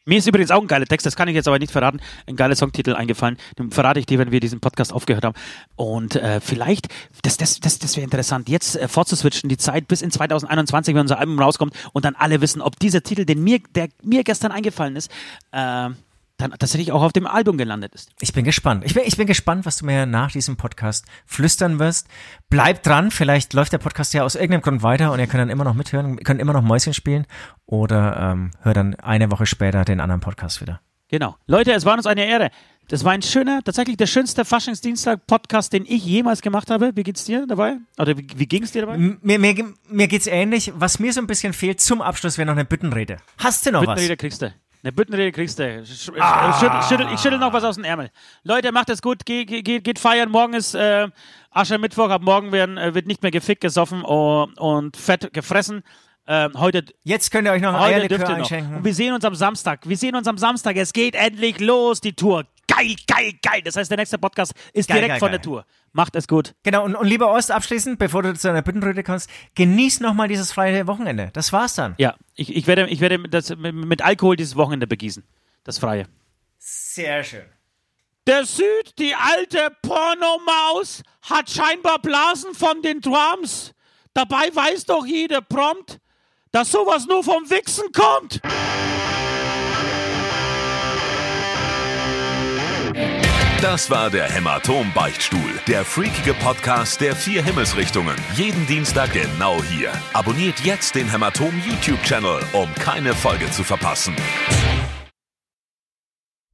Mir ist übrigens auch ein geiler Text, das kann ich jetzt aber nicht verraten, ein geiler Songtitel eingefallen. Den verrate ich dir, wenn wir diesen Podcast aufgehört haben. Und äh, vielleicht, das, das, das, das wäre interessant, jetzt äh, vorzuswitchen, die Zeit bis in 2021, wenn unser Album rauskommt und dann alle wissen, ob dieser Titel, den mir, der mir gestern eingefallen ist, äh, dann tatsächlich auch auf dem Album gelandet ist. Ich bin gespannt. Ich bin, ich bin gespannt, was du mir nach diesem Podcast flüstern wirst. Bleibt dran, vielleicht läuft der Podcast ja aus irgendeinem Grund weiter und ihr könnt dann immer noch mithören, könnt immer noch Mäuschen spielen oder ähm, hört dann eine Woche später den anderen Podcast wieder. Genau. Leute, es war uns eine Ehre. Das war ein schöner, tatsächlich der schönste Faschingsdienstag-Podcast, den ich jemals gemacht habe. Wie geht's dir dabei? Oder wie, wie ging's dir dabei? Mir, mir, mir geht's ähnlich. Was mir so ein bisschen fehlt zum Abschluss wäre noch eine Büttenrede. Hast du noch Büttenrede was? kriegst du. Eine Büttenrede kriegst du. Sch ah. schüttel, schüttel, ich schüttel noch was aus dem Ärmel. Leute, macht es gut, geht, geht, geht feiern. Morgen ist äh, Aschermittwoch, ab morgen werden, äh, wird nicht mehr gefickt, gesoffen oh, und fett gefressen. Ähm, heute, Jetzt könnt ihr euch noch ein Eierlikör einschenken. Und wir sehen uns am Samstag. Wir sehen uns am Samstag. Es geht endlich los, die Tour. Geil, geil, geil. Das heißt, der nächste Podcast ist Geil, direkt geil, von geil. der Tour. Macht es gut. Genau, und, und lieber Ost, abschließend, bevor du zu einer Büttenrede kommst, genieß nochmal dieses freie Wochenende. Das war's dann. Ja, ich, ich werde, ich werde das mit, mit Alkohol dieses Wochenende begießen. Das Freie. Sehr schön. Der Süd, die alte Pornomaus, hat scheinbar Blasen von den Drums. Dabei weiß doch jeder prompt, dass sowas nur vom Wichsen kommt. Das war der Hämatom-Beichtstuhl, der freakige Podcast der vier Himmelsrichtungen. Jeden Dienstag genau hier. Abonniert jetzt den Hämatom YouTube-Channel, um keine Folge zu verpassen.